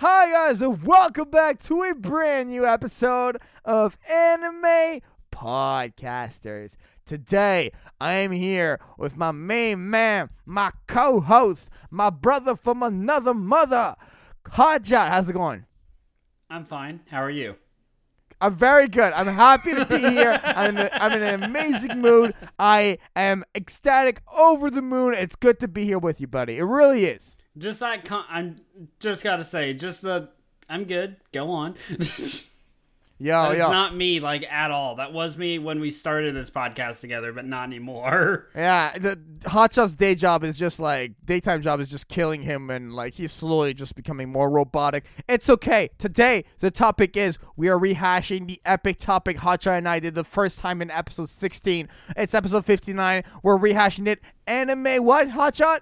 Hi, guys, and welcome back to a brand new episode of Anime Podcasters. Today, I am here with my main man, my co host, my brother from another mother, Hotshot. How's it going? I'm fine. How are you? I'm very good. I'm happy to be here. I'm in, a, I'm in an amazing mood. I am ecstatic, over the moon. It's good to be here with you, buddy. It really is. Just that con- I'm just gotta say, just the I'm good. Go on. yeah, That's yo. not me like at all. That was me when we started this podcast together, but not anymore. Yeah, the Hotshot's day job is just like daytime job is just killing him, and like he's slowly just becoming more robotic. It's okay. Today the topic is we are rehashing the epic topic Hotshot and I did the first time in episode 16. It's episode 59. We're rehashing it. Anime what Hotshot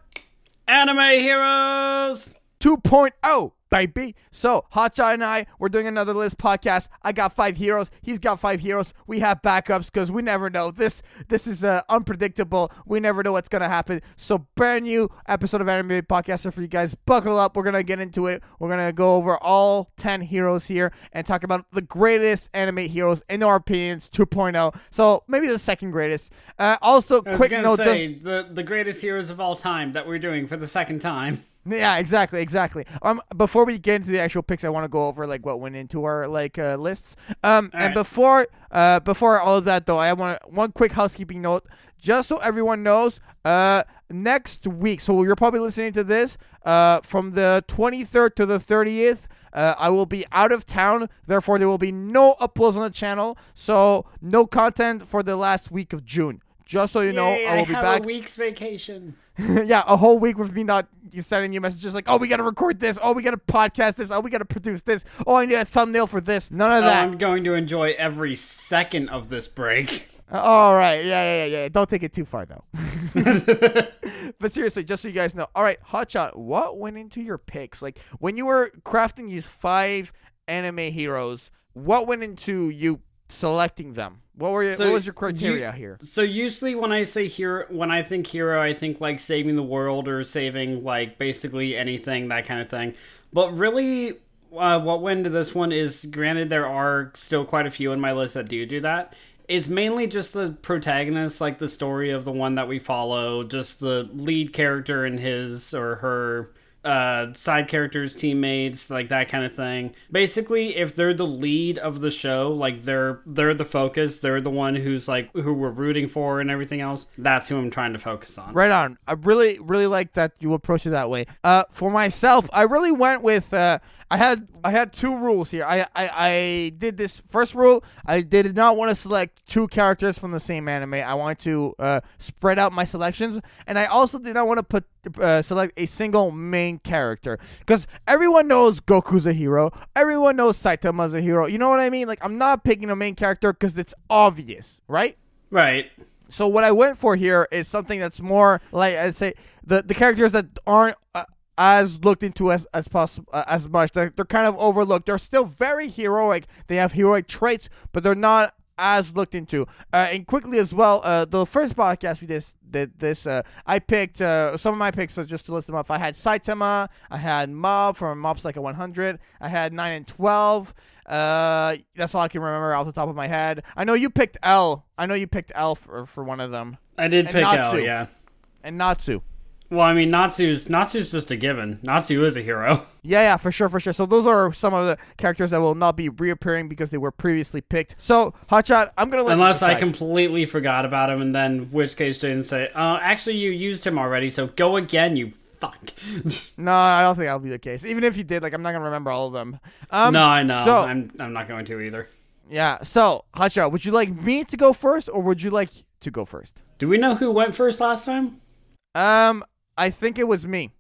Anime heroes. 2.0. Baby. So, Hotshot and I, we're doing another list podcast. I got five heroes. He's got five heroes. We have backups because we never know. This this is uh, unpredictable. We never know what's gonna happen. So, brand new episode of Anime Podcaster for you guys. Buckle up. We're gonna get into it. We're gonna go over all ten heroes here and talk about the greatest anime heroes in our opinions. 2.0. So maybe the second greatest. Uh, also, quick note. just the the greatest heroes of all time that we're doing for the second time. Yeah, exactly, exactly. Um, before we get into the actual picks, I want to go over like what went into our like uh, lists. Um, and Alright. before uh before all of that though, I want one quick housekeeping note, just so everyone knows. Uh, next week, so you're probably listening to this. Uh, from the 23rd to the 30th. Uh, I will be out of town, therefore there will be no uploads on the channel. So no content for the last week of June. Just so you know, I will be have back. a week's vacation. yeah, a whole week with me not sending you messages like, oh, we got to record this. Oh, we got to podcast this. Oh, we got to produce this. Oh, I need a thumbnail for this. None of Oh, that. I'm going to enjoy every second of this break. Uh, all right. Yeah, yeah, yeah, yeah. Don't take it too far, though. but seriously, just so you guys know. All right, Hotshot, what went into your picks? Like, when you were crafting these five anime heroes, what went into you selecting them? What were your, So what was your you- criteria here? So usually when I say hero, when I think hero, I think like saving the world or saving like basically anything, that kind of thing. But really, uh, what went into this one is granted there are still quite a few in my list that do do that. It's mainly just the protagonist, like the story of the one that we follow, just the lead character and his or her uh, side characters, teammates, like that kind of thing. Basically, if they're the lead of the show, like they're they're the focus, they're the one who's like who we're rooting for and everything else. That's who I'm trying to focus on. Right on. I really, really like that you approach it that way. Uh, for myself, I really went with. Uh, I had I had two rules here. I, I I did this first rule. I did not want to select two characters from the same anime. I wanted to uh, spread out my selections, and I also did not want to put uh, select a single main character because everyone knows Goku's a hero. Everyone knows Saitama's a hero. You know what I mean? Like I'm not picking a main character because it's obvious, right? Right. So what I went for here is something that's more like I'd say the the characters that aren't uh, as looked into as as possible uh, as much. They're they're kind of overlooked. They're still very heroic. They have heroic traits, but they're not as looked into. Uh, and quickly as well, uh, the first podcast we did did this. Uh, I picked uh, some of my picks. So just to list them up, I had Saitama. I had Mob from Mob Psycho 100. I had nine and twelve. Uh, that's all I can remember off the top of my head. I know you picked L. I know you picked L for, for one of them, I did And pick L, Natsu. yeah. and Natsu. Well, I mean, Natsu's Natsu's just a given. Natsu is a hero. Yeah, yeah, for sure, for sure. So those are some of the characters that will not be reappearing because they were previously picked. So Hotshot, I'm gonna let Unless I completely forgot about him, and then which case Jaden say, uh, actually, you used him already, so go again, you fuck. No, I don't think that'll be the case. Even if you did, like, I'm not gonna remember all of them. Um, no, I know. So I'm, I'm not going to either. yeah, so Hotshot, would you like me to go first, or would you like to go first? Do we know who went first last time? Um, I think it was me.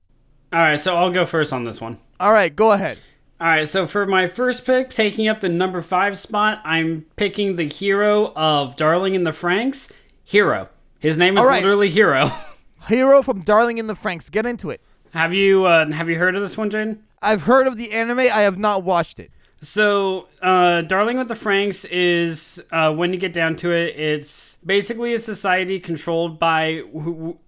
All right, so I'll go first on this one. All right, go ahead. All right, so for my first pick, taking up the number five spot, I'm picking the hero of Darling in the Franxx, Hiro. His name is right. literally Hiro. Hiro from Darling in the Franxx. Get into it. have you uh, have you heard of this one, Jaden? I've heard of the anime. I have not watched it. So, uh, Darling with the Franxx is, uh, when you get down to it, it's basically a society controlled by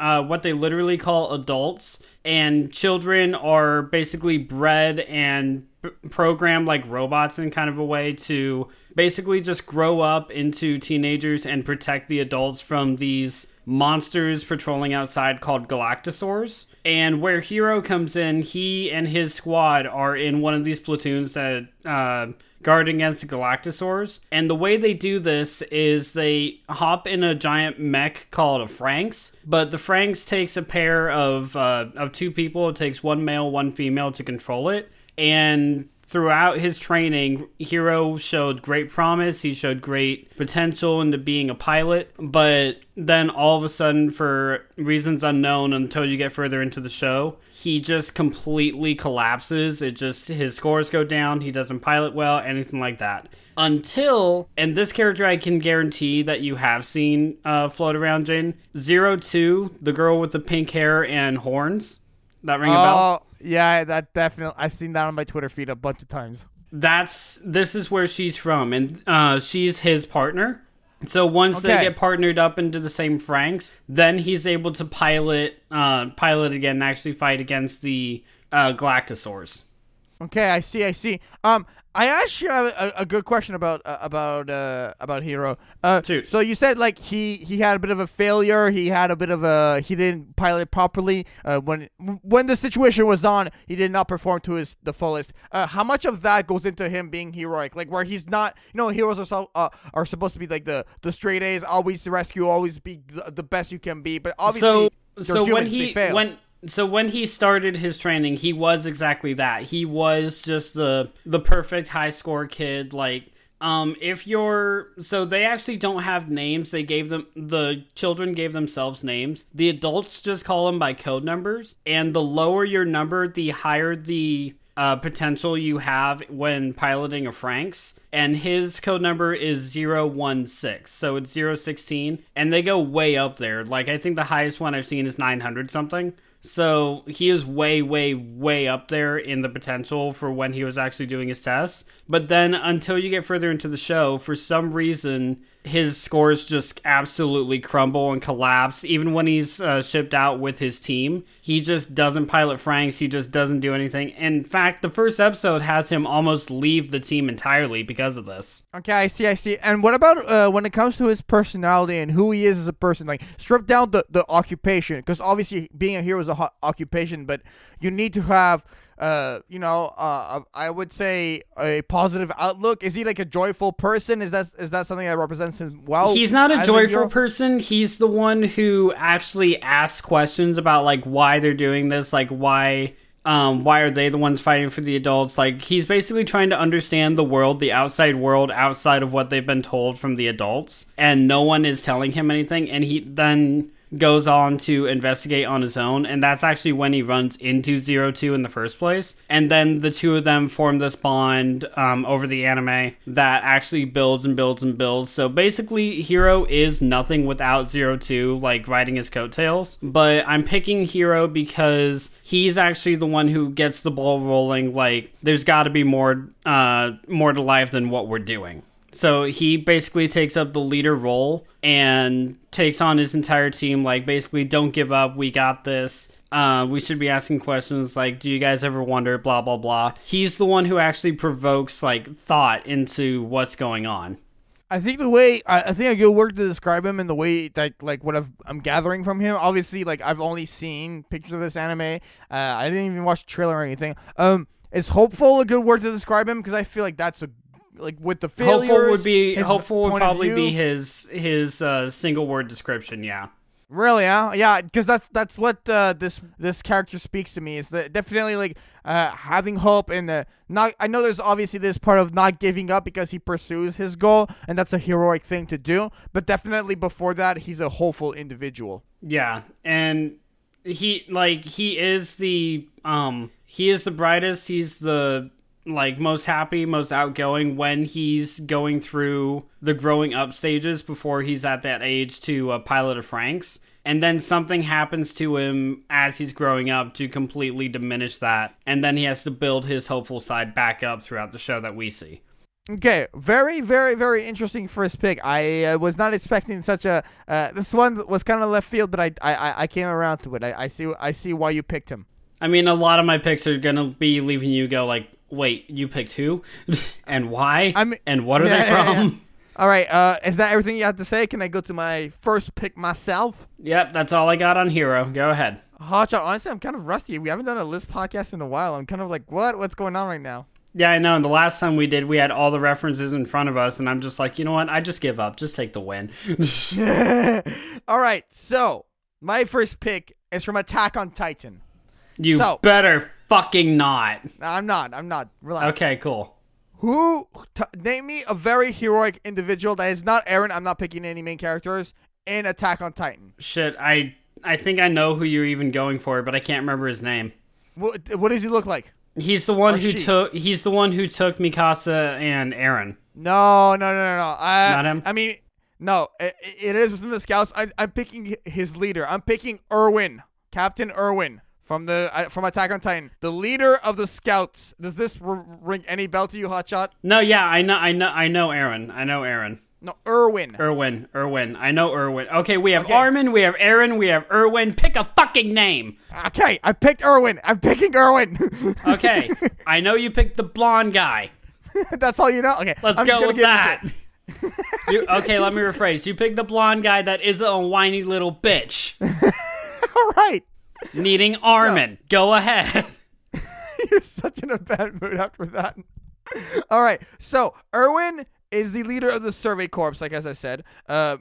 uh, what they literally call adults, and children are basically bred and programmed like robots in kind of a way to basically just grow up into teenagers and protect the adults from these monsters patrolling outside called Galactosaurs. And where Hiro comes in, he and his squad are in one of these platoons that uh, guard against Galactosaurs. And the way they do this is they hop in a giant mech called a Franxx. But the Franxx takes a pair of uh, of two people. It takes one male, one female to control it. And throughout his training, Hiro showed great promise. He showed great potential into being a pilot. But then all of a sudden, for reasons unknown until you get further into the show, he just completely collapses. It just, his scores go down. He doesn't pilot well, anything like that. Until, and this character I can guarantee that you have seen uh, float around, Jane. Zero Two, the girl with the pink hair and horns. That ring a bell? Oh, yeah, that definitely. I've seen that on my Twitter feed a bunch of times. that's this is where she's from and uh, she's his partner so once they get partnered up into the same Franxx then he's able to pilot uh, pilot again and actually fight against the uh, galactosaurs Okay, I see. I see. Um, I asked you a, a good question about uh, about uh, about Hiro. Uh, so you said like he he had a bit of a failure. He had a bit of a he didn't pilot properly. Uh, when when the situation was on, he did not perform to his the fullest. Uh, how much of that goes into him being heroic? Like where he's not. You know, heroes are so, uh, are supposed to be like the the straight A's, always rescue, always be the, the best you can be. But obviously, so so when he when so when he started his training he was exactly that he was just the the perfect high score kid like um if you're so they actually don't have names they gave them the children gave themselves names the adults just call them by code numbers and the lower your number the higher the uh, potential you have when piloting a Franxx. And his code number is 016. So it's 016. And they go way up there. Like, I think the highest one I've seen is 900 something. So he is way, way, way up there in the potential for when he was actually doing his tests. But then until you get further into the show, for some reason, his scores just absolutely crumble and collapse. Even when he's uh, shipped out with his team, he just doesn't pilot Franxx. He just doesn't do anything. In fact, the first episode has him almost leave the team entirely because of this. Okay, I see, I see. And what about uh, when it comes to his personality and who he is as a person? Like, strip down the, the occupation, because obviously being a hero is a ho- occupation, but you need to have, uh, you know, uh, I would say a positive outlook. Is he like a joyful person? Is that is that something that represents him well? He's not a joyful hero? person. He's the one who actually asks questions about like why they're doing this, like why um why are they the ones fighting for the adults? Like he's basically trying to understand the world, the outside world outside of what they've been told from the adults, and no one is telling him anything and he then goes on to investigate on his own and that's actually when he runs into zero two in the first place. And then the two of them form this bond um, over the anime that actually builds and builds and builds. So basically Hiro is nothing without zero two like riding his coattails. But i'm picking Hiro because he's actually the one who gets the ball rolling like there's got to be more uh more to life than what we're doing so he basically takes up the leader role and takes on his entire team. Like, basically, don't give up. We got this. Uh, we should be asking questions like, do you guys ever wonder? Blah, blah, blah. He's the one who actually provokes, like, thought into what's going on. I think the way I, I think a good word to describe him and the way that like what I've, I'm gathering from him. Obviously, like I've only seen pictures of this anime. Uh, I didn't even watch the trailer or anything. Um, is hopeful a good word to describe him? Because I feel like that's a like with the failures. hopeful would be hopeful would probably be his his uh, single word description. Yeah. Really, huh? Yeah, because that's that's what uh, this this character speaks to me. Is that definitely like uh, having hope and uh, not. I know there's obviously this part of not giving up because he pursues his goal, and that's a heroic thing to do. But definitely before that, he's a hopeful individual. Yeah, and he like he is the um he is the brightest. He's the like most happy, most outgoing when he's going through the growing up stages before he's at that age to a pilot of Franxx. And then something happens to him as he's growing up to completely diminish that. And then he has to build his hopeful side back up throughout the show that we see. Okay, very, very, very interesting first pick. I uh, was not expecting such a. Uh, this one was kind of left field, but I, I, I- came around to it. I, I see, I see why you picked him. I mean, a lot of my picks are gonna be leaving you go like, wait, you picked who, and why, I mean- and what are Yeah, they yeah, from? yeah. All right, uh, is that everything you have to say? Can I go to my first pick myself? Yep, that's all I got on Hiro. Go ahead. Hotshot, honestly, I'm kind of rusty. We haven't done a list podcast in a while. I'm kind of like, what? What's going on right now? Yeah, I know. And the last time we did, we had all the references in front of us, and I'm just like, you know what? I just give up. Just take the win. All right, so my first pick is from Attack on Titan. You So- better fucking not. I'm not. I'm not. Relax. Okay, cool. Who? T- name me a very heroic individual that is not Eren? I'm not picking any main characters in Attack on Titan. Shit, I I think I know who you're even going for, but I can't remember his name. What, what does he look like? He's the one Or who took. He's the one who took Mikasa and Eren. No, no, no, no, no. Uh, Not him? I mean, no. It, it is within the scouts. I, I'm picking his leader. I'm picking Erwin, Captain Erwin from the uh, from Attack on Titan, the leader of the scouts. Does this r- ring any bell to you, Hotshot? No, yeah, I know, I know, I know Eren. I know Eren. No, Erwin. Erwin, Erwin. I know Erwin. Okay, we have Okay. Armin, we have Eren, we have Erwin. Pick a fucking name. Okay, I picked Erwin. I'm picking Erwin. Okay, I know you picked the blonde guy. That's all you know. Okay, Let's I'm go with that. You, okay, let me rephrase. You picked the blonde guy that is a whiny little bitch All right. Needing Armin. Go ahead. You're such in a bad mood after that. All right. So Erwin is the leader of the Survey Corps, like as I said, uh,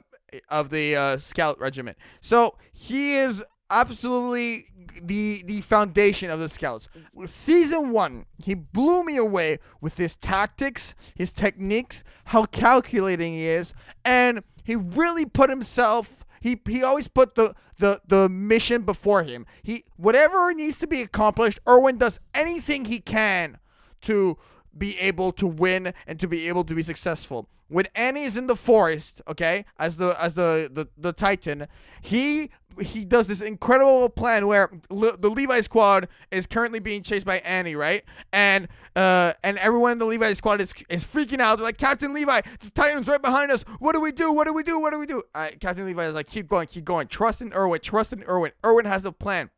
of the uh, Scout Regiment. So he is absolutely the the foundation of the Scouts. Season one, he blew me away with his tactics, his techniques, how calculating he is, and he really put himself he he always put the, the the mission before him. He whatever needs to be accomplished, Erwin does anything he can to be able to win and to be able to be successful. When Annie's in the forest, okay, as the as the the, the Titan, he he does this incredible plan where Le- the Levi squad is currently being chased by Annie, right? And uh and everyone in the Levi squad is is freaking out. They're like, Captain Levi, the Titan's right behind us. What do we do? What do we do? What do we do? Uh, Captain Levi is like, keep going, keep going. Trust in Erwin. Trust in Erwin. Erwin has a plan.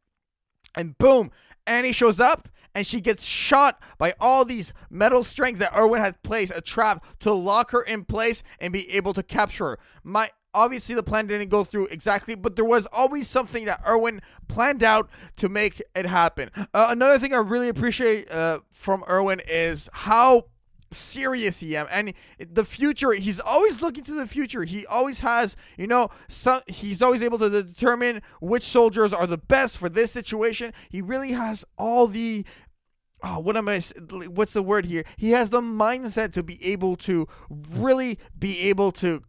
And boom, Annie shows up and she gets shot by all these metal strings that Erwin has placed a trap to lock her in place and be able to capture her. My obviously the plan didn't go through exactly, but there was always something that Erwin planned out to make it happen. Uh, another thing I really appreciate uh, from Erwin is how serious am and the future he's always looking to the future he always has you know some he's always able to determine which soldiers are the best for this situation he really has all the oh what am I? what's the word here he has the mindset to be able to really be able to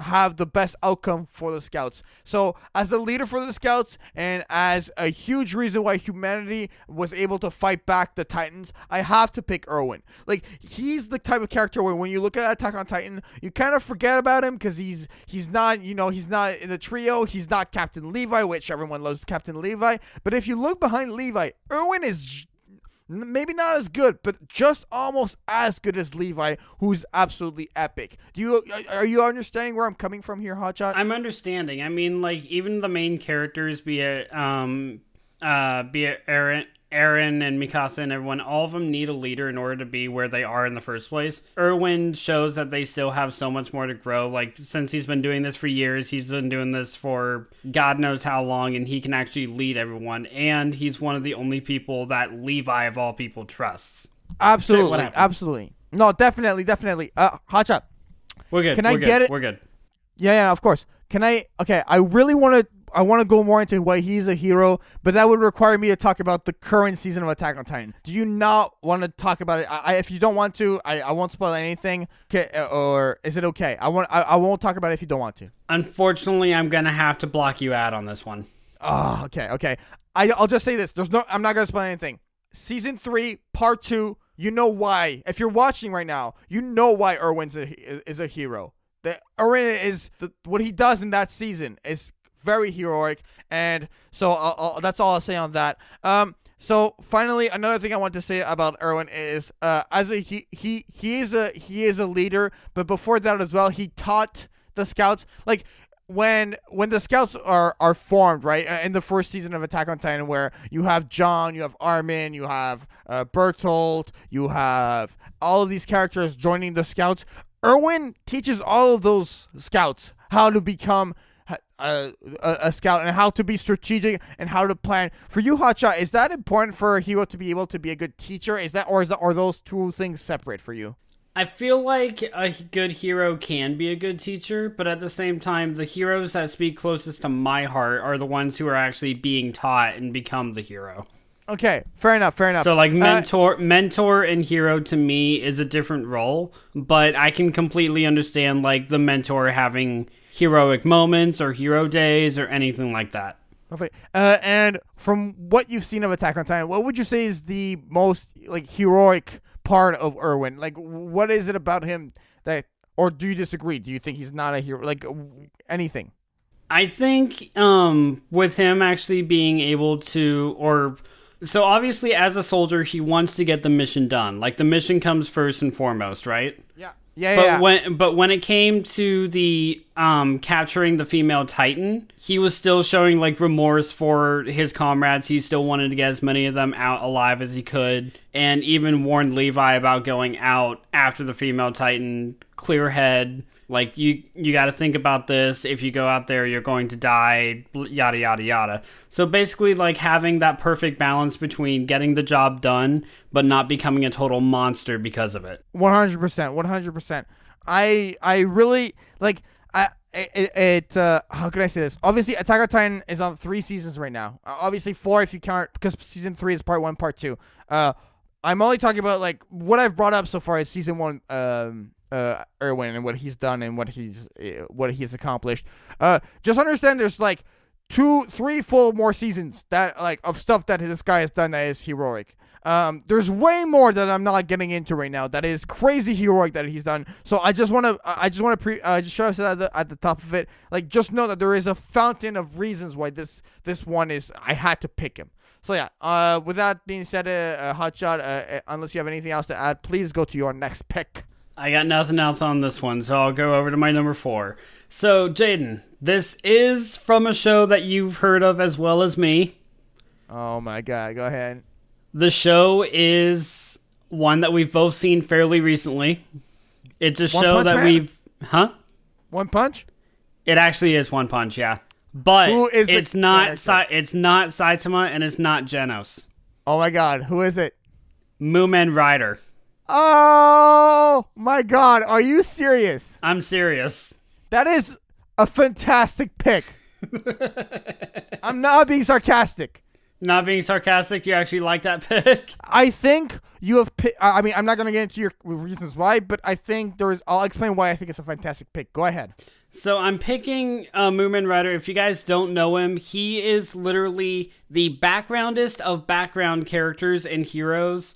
have the best outcome for the scouts. So, as the leader for the scouts and as a huge reason why humanity was able to fight back the Titans, I have to pick Erwin. Like he's the type of character where when you look at Attack on Titan, you kind of forget about him because he's he's not you know he's not in the trio. He's not Captain Levi, which everyone loves Captain Levi. But if you look behind Levi, Erwin is maybe not as good, but just almost as good as Levi, who's absolutely epic. Do you are you understanding where I'm coming from here, Hotshot? I'm understanding. I mean, like even the main characters, be it um, uh, be it Eren, Eren and Mikasa and everyone, all of them need a leader in order to be where they are in the first place. Erwin shows that they still have so much more to grow. Like since he's been doing this for years, he's been doing this for God knows how long, and he can actually lead everyone. And he's one of the only people that Levi of all people trusts. absolutely, happened? absolutely. No, definitely, definitely. Uh, Hotshot. We're good. Can We're I good. get it? We're good. Yeah, yeah, of course. Can I? Okay, I really want to. I want to go more into why he's a hero, but that would require me to talk about the current season of Attack on Titan. Do you not want to talk about it? I, I, if you don't want to, I, I won't spoil anything. Okay, or is it okay? I want. I, I won't talk about it if you don't want to. Unfortunately, I'm gonna have to block you out on this one. Oh, okay, okay. I, I'll just say this. There's no. I'm not gonna spoil anything. Season three, part two. You know why? If you're watching right now, you know why Erwin's a, is a hero. That Erwin is the, what he does in that season is very heroic, and so I'll, I'll, that's all I'll say on that. Um. So finally, another thing I want to say about Erwin is, uh, as a he he he is a he is a leader, but before that as well, he taught the scouts like when when the scouts are are formed, right, uh, in the first season of Attack on Titan, where you have Jean, you have Armin, you have uh, Bertolt, you have all of these characters joining the scouts. Erwin teaches all of those scouts how to become a, a, a, scout and how to be strategic and how to plan. For you, Hotshot, is that important for a hero to be able to be a good teacher? Is that or is that are those two things separate for you? I feel like a good hero can be a good teacher, but at the same time, the heroes that speak closest to my heart are the ones who are actually being taught and become the hero. Okay, fair enough, fair enough. So like uh, mentor uh, mentor and hero to me is a different role, but I can completely understand like the mentor having heroic moments or hero days or anything like that. Okay. Uh, and from what you've seen of Attack on Titan, what would you say is the most like heroic part of Erwin? Like what is it about him that or do you disagree? Do you think he's not a hero like anything? I think um with him actually being able to or so obviously, as a soldier, he wants to get the mission done. Like the mission comes first and foremost, right? Yeah. But yeah. when but when it came to the um capturing the female titan, he was still showing like remorse for his comrades. He still wanted to get as many of them out alive as he could, and even warned Levi about going out after the female titan. Clear head, like you you got to think about this. If you go out there you're going to die yada yada yada. So basically like having that perfect balance between getting the job done but not becoming a total monster because of it. 100% 100% i i really like i it, it uh how could i say this? Obviously attack on titan is on three seasons right now. Uh, obviously four if you count because season three is part one part two. Uh i'm only talking about like what i've brought up so far is season one um uh Erwin and what he's done and what he's uh, what he's accomplished. Uh, just understand there's like two, three full more seasons that like of stuff that this guy has done that is heroic. Um, there's way more that I'm not getting into right now that is crazy heroic that he's done. So I just want to, I just want to pre, uh, just should have said at the, at the top of it, like just know that there is a fountain of reasons why this this one is. I had to pick him. So yeah. Uh, with that being said, uh, uh Hotshot, uh, uh, unless you have anything else to add, please go to your next pick. I got nothing else on this one, so I'll go over to my number four. So, Jaden, this is from a show that you've heard of as well as me. Oh my god, go ahead. The show is one that we've both seen fairly recently. It's a one show that Man? we've huh? One Punch? It actually is One Punch, yeah. But it's not Sa- it's not Saitama and it's not Genos. Oh my god, who is it? Mumen Rider. Oh my god, are you serious? I'm serious. That is a fantastic pick. I'm not being sarcastic. Not being sarcastic, you actually like that pick? I think you have picked. I mean, I'm not going to get into your reasons why, but I think there is. I'll explain why I think it's a fantastic pick. Go ahead. So I'm picking uh, Mumen Rider. If you guys don't know him, he is literally the backgroundist of background characters and heroes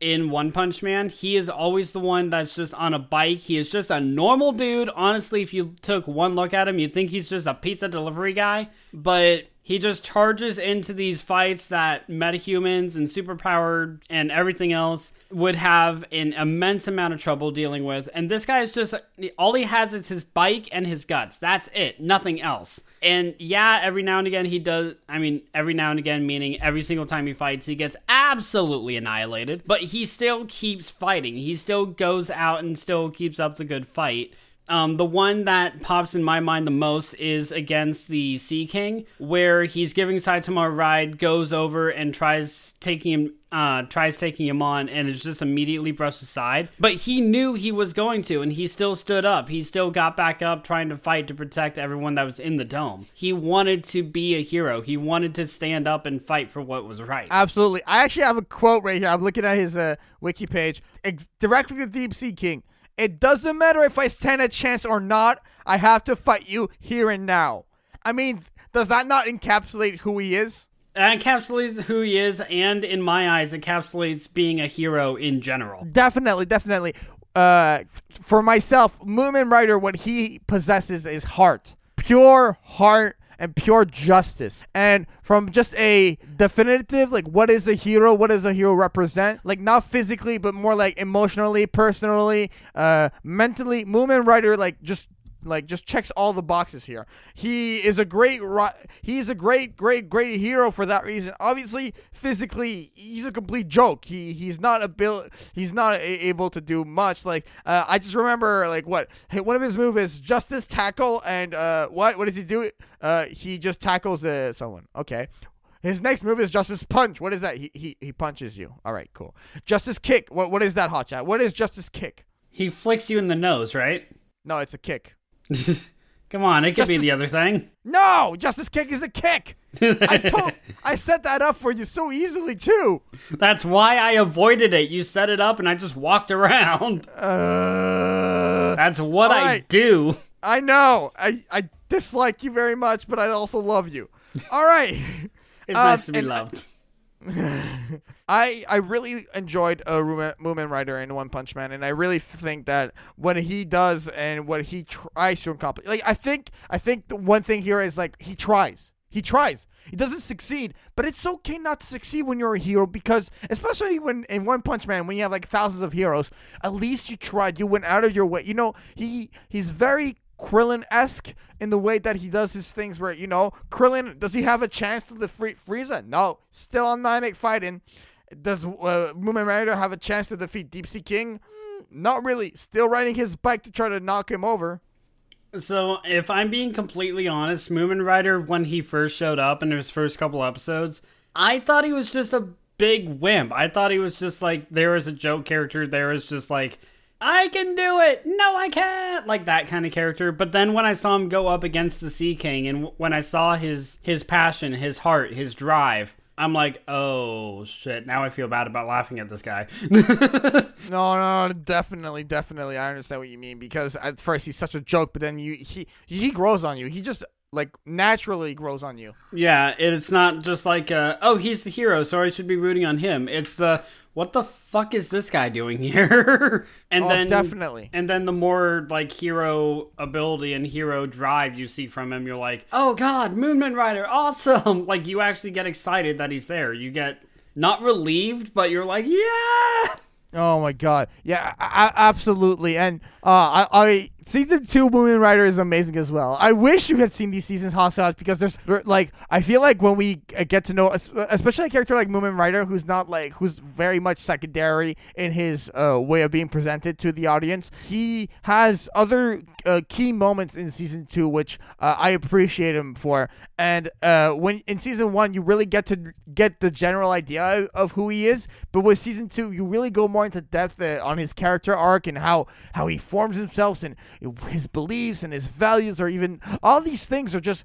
in One Punch Man, he is always the one that's just on a bike. He is just a normal dude. Honestly, if you took one look at him, you'd think he's just a pizza delivery guy. But he just charges into these fights that metahumans and superpowered and everything else would have an immense amount of trouble dealing with. And this guy is just all he has is his bike and his guts. That's it, nothing else. And yeah, every now and again he does. I mean, every now and again, meaning every single time he fights, he gets absolutely annihilated. But he still keeps fighting. He still goes out and still keeps up the good fight. Um, the one that pops in my mind the most is against the Sea King, where he's giving Saitama a ride, goes over and tries taking him, uh, tries taking him on, and is just immediately brushed aside. But he knew he was going to, and he still stood up. He still got back up, trying to fight to protect everyone that was in the dome. He wanted to be a hero. He wanted to stand up and fight for what was right. Absolutely. I actually have a quote right here. I'm looking at his uh, wiki page, Ex- directly to Deep Sea King. It doesn't matter if I stand a chance or not. I have to fight you here and now. I mean, does that not encapsulate who he is? It encapsulates who he is, and in my eyes, encapsulates being a hero in general. Definitely, definitely. Uh, for myself, Mumen Rider, what he possesses is heart, pure heart and pure justice. And from just a definitive, like, what is a hero? What does a hero represent? Like, not physically, but more like emotionally, personally, uh, mentally. Mumen Rider, like, just like just checks all the boxes here. He is a great he's a great great great hero for that reason. Obviously, physically he's a complete joke. He he's not abil- he's not a- able to do much. Like uh, I just remember like what one of his moves is justice tackle and uh what what does he do? Uh he just tackles uh, someone. Okay. His next move is Justice Punch. What is that? He he, he punches you. All right, cool. Justice Kick. What what is that, Hotshot? What is Justice Kick? He flicks you in the nose, right? No, it's a kick. Come on, it could be the other thing. No, Justice Kick is a kick. I told I set that up for you so easily too. That's why I avoided it. You set it up and I just walked around. Uh, That's what I Alright. do. I know. I I dislike you very much, but I also love you. All right. It's Um, nice to be loved. I I I really enjoyed uh, Rumo- Mumen Rider in One Punch Man, and I really think that what he does and what he tries to accomplish, like I think I think the one thing here is like he tries, he tries, he doesn't succeed, but it's okay not to succeed when you're a hero because especially when in One Punch Man when you have like thousands of heroes, at least you tried, you went out of your way. You know he he's very Krillin esque in the way that he does his things. Where you know Krillin does he have a chance to defeat Frieza? No, still on Namek fighting. Does uh, Mumen Rider have a chance to defeat Deep Sea King? Mm, not really. Still riding his bike to try to knock him over. So, if I'm being completely honest, Mumen Rider, when he first showed up in his first couple episodes, I thought he was just a big wimp. I thought he was just like, there is a joke character, there is just like, I can do it! No, I can't! Like that kind of character. But then when I saw him go up against the Sea King, and when I saw his his passion, his heart, his drive, I'm like, oh shit, now I feel bad about laughing at this guy. No, no, definitely, definitely. I understand what you mean because at first he's such a joke, but then you he he grows on you. He just like naturally grows on you. Yeah, it's not just like, uh, oh, he's the hero, so I should be rooting on him. It's the, what the fuck is this guy doing here? and Oh, then definitely. and then the more like hero ability and hero drive you see from him, you're like, oh god, Mumen Rider, awesome! Like you actually get excited that he's there. You get not relieved, but you're like, yeah. Oh my god, yeah, I, I, absolutely. And uh, I, I season two Mumen Rider is amazing as well. I wish you had seen these seasons Hot because there's like I feel like when we uh, get to know, especially a character like Mumen Rider, who's not like who's very much secondary in his uh, way of being presented to the audience, he has other uh, key moments in season two which uh, I appreciate him for. And uh, when in season one, you really get to get the general idea of who he is, but with season two, you really go more into depth uh, on his character arc and how how he forms himself and his beliefs and his values, or even all these things are just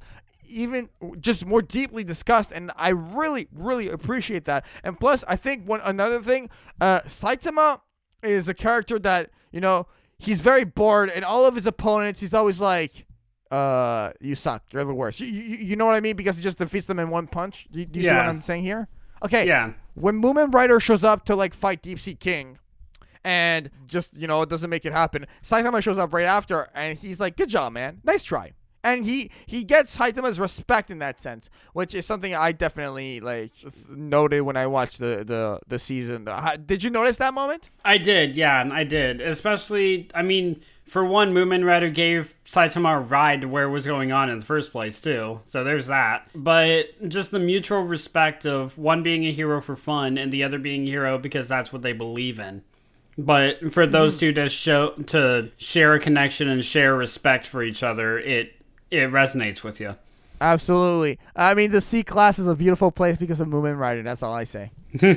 even just more deeply discussed and I really really appreciate that. And plus I think one another thing uh Saitama is a character that, you know, he's very bored and all of his opponents he's always like uh you suck. You're the worst. You, you, you know what I mean because he just defeats them in one punch. Do, do you see what I'm saying here? Okay. Yeah. When Mumen Rider shows up to like fight Deep Sea King and just, you know, it doesn't make it happen. Saitama shows up right after and he's like, "Good job, man. Nice try." And he he gets Saitama's respect in that sense, which is something I definitely like noted when I watched the the the season. Uh, Did you notice that moment? I did, yeah, I did. Especially, I mean, for one, Mumen Rider gave Saitama a ride to where it was going on in the first place, too. So there's that. But just the mutual respect of one being a hero for fun and the other being a hero because that's what they believe in. But for those two to show to share a connection and share respect for each other, it it resonates with you. Absolutely. I mean, the C class is a beautiful place because of Mumen Rider. That's all I say. all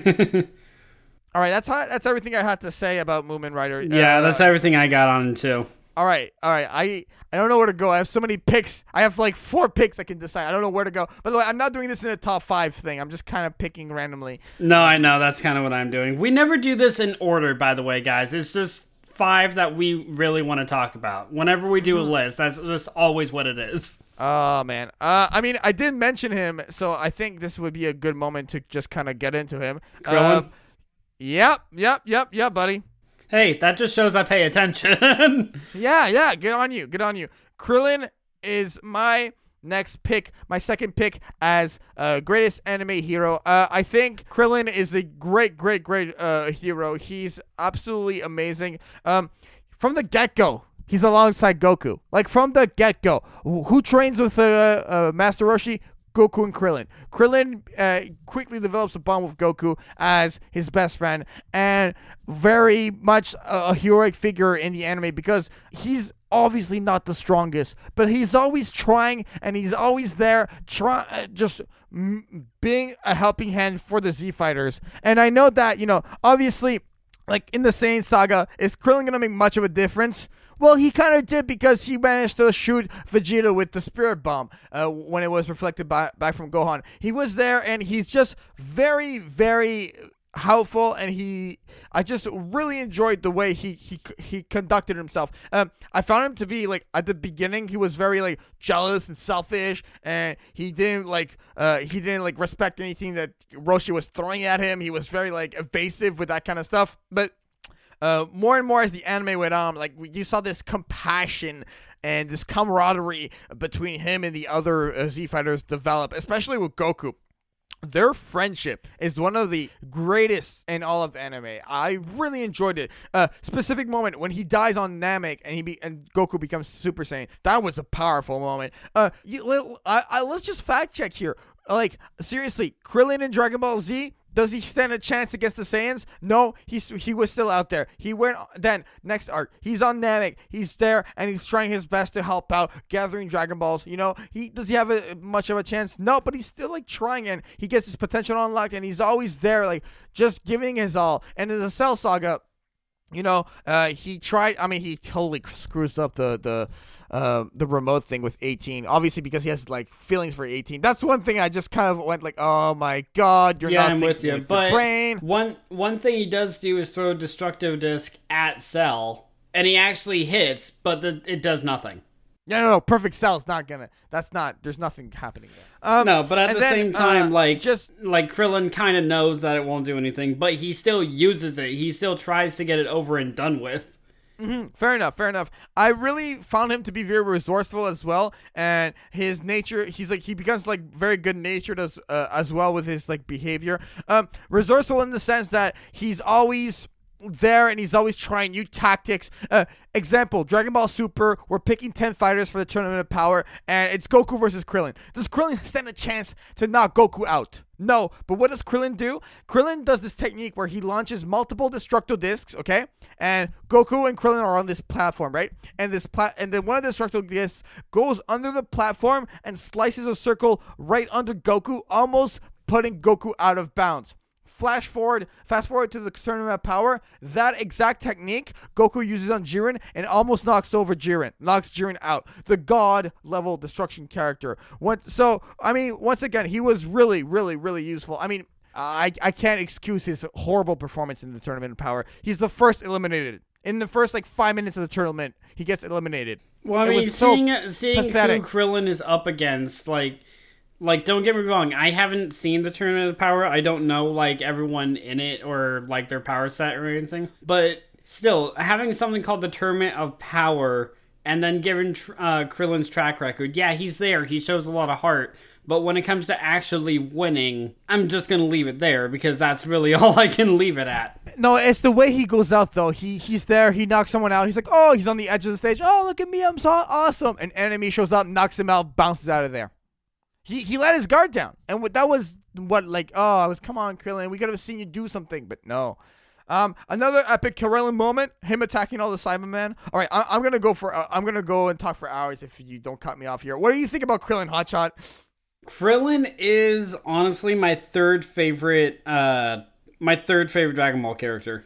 right, that's how, that's everything I had to say about Mumen Rider. Yeah, Uh, that's everything I got on too. All right, all right. I I don't know where to go. I have so many picks. I have like four picks I can decide. I don't know where to go. By the way, I'm not doing this in a top five thing. I'm just kind of picking randomly. No, I know that's kind of what I'm doing. We never do this in order, by the way, guys. It's just five that we really want to talk about. Whenever we do a list, that's just always what it is. Oh man. Uh, I mean, I did mention him, so I think this would be a good moment to just kind of get into him. Um, yep, yep, yep, yep, buddy. Hey, that just shows I pay attention. Yeah, yeah. Good on you. Good on you. Krillin is my next pick, my second pick as uh, greatest anime hero. Uh, I think Krillin is a great, great, great uh, hero. He's absolutely amazing. Um, from the get go, he's alongside Goku. Like from the get go. Who trains with uh, uh, Master Roshi? Goku and Krillin. Krillin uh, quickly develops a bond with Goku as his best friend and very much a, a heroic figure in the anime because he's obviously not the strongest, but he's always trying and he's always there, try, uh, just m- being a helping hand for the Z fighters. And I know that, you know, obviously, like in the Saiyan saga, is Krillin going to make much of a difference? Well, he kind of did because he managed to shoot Vegeta with the Spirit Bomb uh, when it was reflected by, back from Gohan. He was there, and he's just very, very helpful and he i just really enjoyed the way he he he conducted himself. Um i found him to be like at the beginning he was very like jealous and selfish and he didn't like uh he didn't like respect anything that roshi was throwing at him. He was very like evasive with that kind of stuff. But uh, more and more as the anime went on, like you saw this compassion and this camaraderie between him and the other uh, Z fighters develop, especially with Goku. Their friendship is one of the greatest in all of anime. I really enjoyed it. A uh, specific moment when he dies on Namek and he be- and Goku becomes Super Saiyan. That was a powerful moment. Uh, you, I, I, let's just fact check here. Like seriously, Krillin and Dragon Ball Z does he stand a chance against the Saiyans? No, he's he was still out there. He went then next arc. He's on Namek. He's there and he's trying his best to help out, gathering Dragon Balls. You know, he does he have a, much of a chance? No, but he's still like trying and he gets his potential unlocked and he's always there, like just giving his all. And in the Cell Saga, you know, uh, he tried. I mean, he totally screws up the the uh, the remote thing with 18. Obviously, because he has like feelings for 18. That's one thing I just kind of went like, oh my god, you're yeah, not I'm with you. with but brain. one one thing he does do is throw a destructo disc at Cell, and he actually hits, but the, it does nothing. No, no, no. Perfect Cell's not gonna. That's not. There's nothing happening there. Um, no, but at the then, same time, uh, like just like Krillin kind of knows that it won't do anything, but he still uses it. He still tries to get it over and done with. Mm-hmm. Fair enough, fair enough. I really found him to be very resourceful as well, and his nature. He's like he becomes like very good natured as uh, as well with his like behavior. Um, resourceful in the sense that he's always there and he's always trying new tactics. Uh, example: Dragon Ball Super. We're picking ten fighters for the tournament of power, and it's Goku versus Krillin. Does Krillin stand a chance to knock Goku out? No. But what does Krillin do? Krillin does this technique where he launches multiple destructo discs. Okay, and Goku and Krillin are on this platform, right? And this plat, and then one of the destructo discs goes under the platform and slices a circle right under Goku, almost putting Goku out of bounds flash forward, fast forward to the tournament of power, that exact technique Goku uses on Jiren and almost knocks over Jiren, knocks Jiren out. The god level destruction character. What? So I mean, once again, he was really, really, really useful. I mean. I, I can't excuse his horrible performance in the tournament of power. He's the first eliminated. In the first like five minutes of the tournament, he gets eliminated. Well, I mean, was so seeing seeing pathetic. who Krillin is up against, like, like don't get me wrong, I haven't seen the Tournament of Power. I don't know like everyone in it or like their power set or anything. But still, having something called the Tournament of Power and then given uh, Krillin's track record, yeah, he's there. He shows a lot of heart. But when it comes to actually winning, I'm just gonna leave it there because that's really all I can leave it at. No, it's the way he goes out though. He he's there. He knocks someone out. He's like, oh, he's on the edge of the stage. Oh, look at me, I'm so awesome. An enemy shows up, knocks him out, bounces out of there. He he let his guard down, and what that was what like oh, I was come on, Krillin, we could have seen you do something, but no. Um, another epic Krillin moment, him attacking all the Saibamen. All right, I, I'm gonna go for uh, I'm gonna go and talk for hours if you don't cut me off here. What do you think about Krillin Hotshot? Krillin is honestly my third favorite. Uh, my third favorite Dragon Ball character.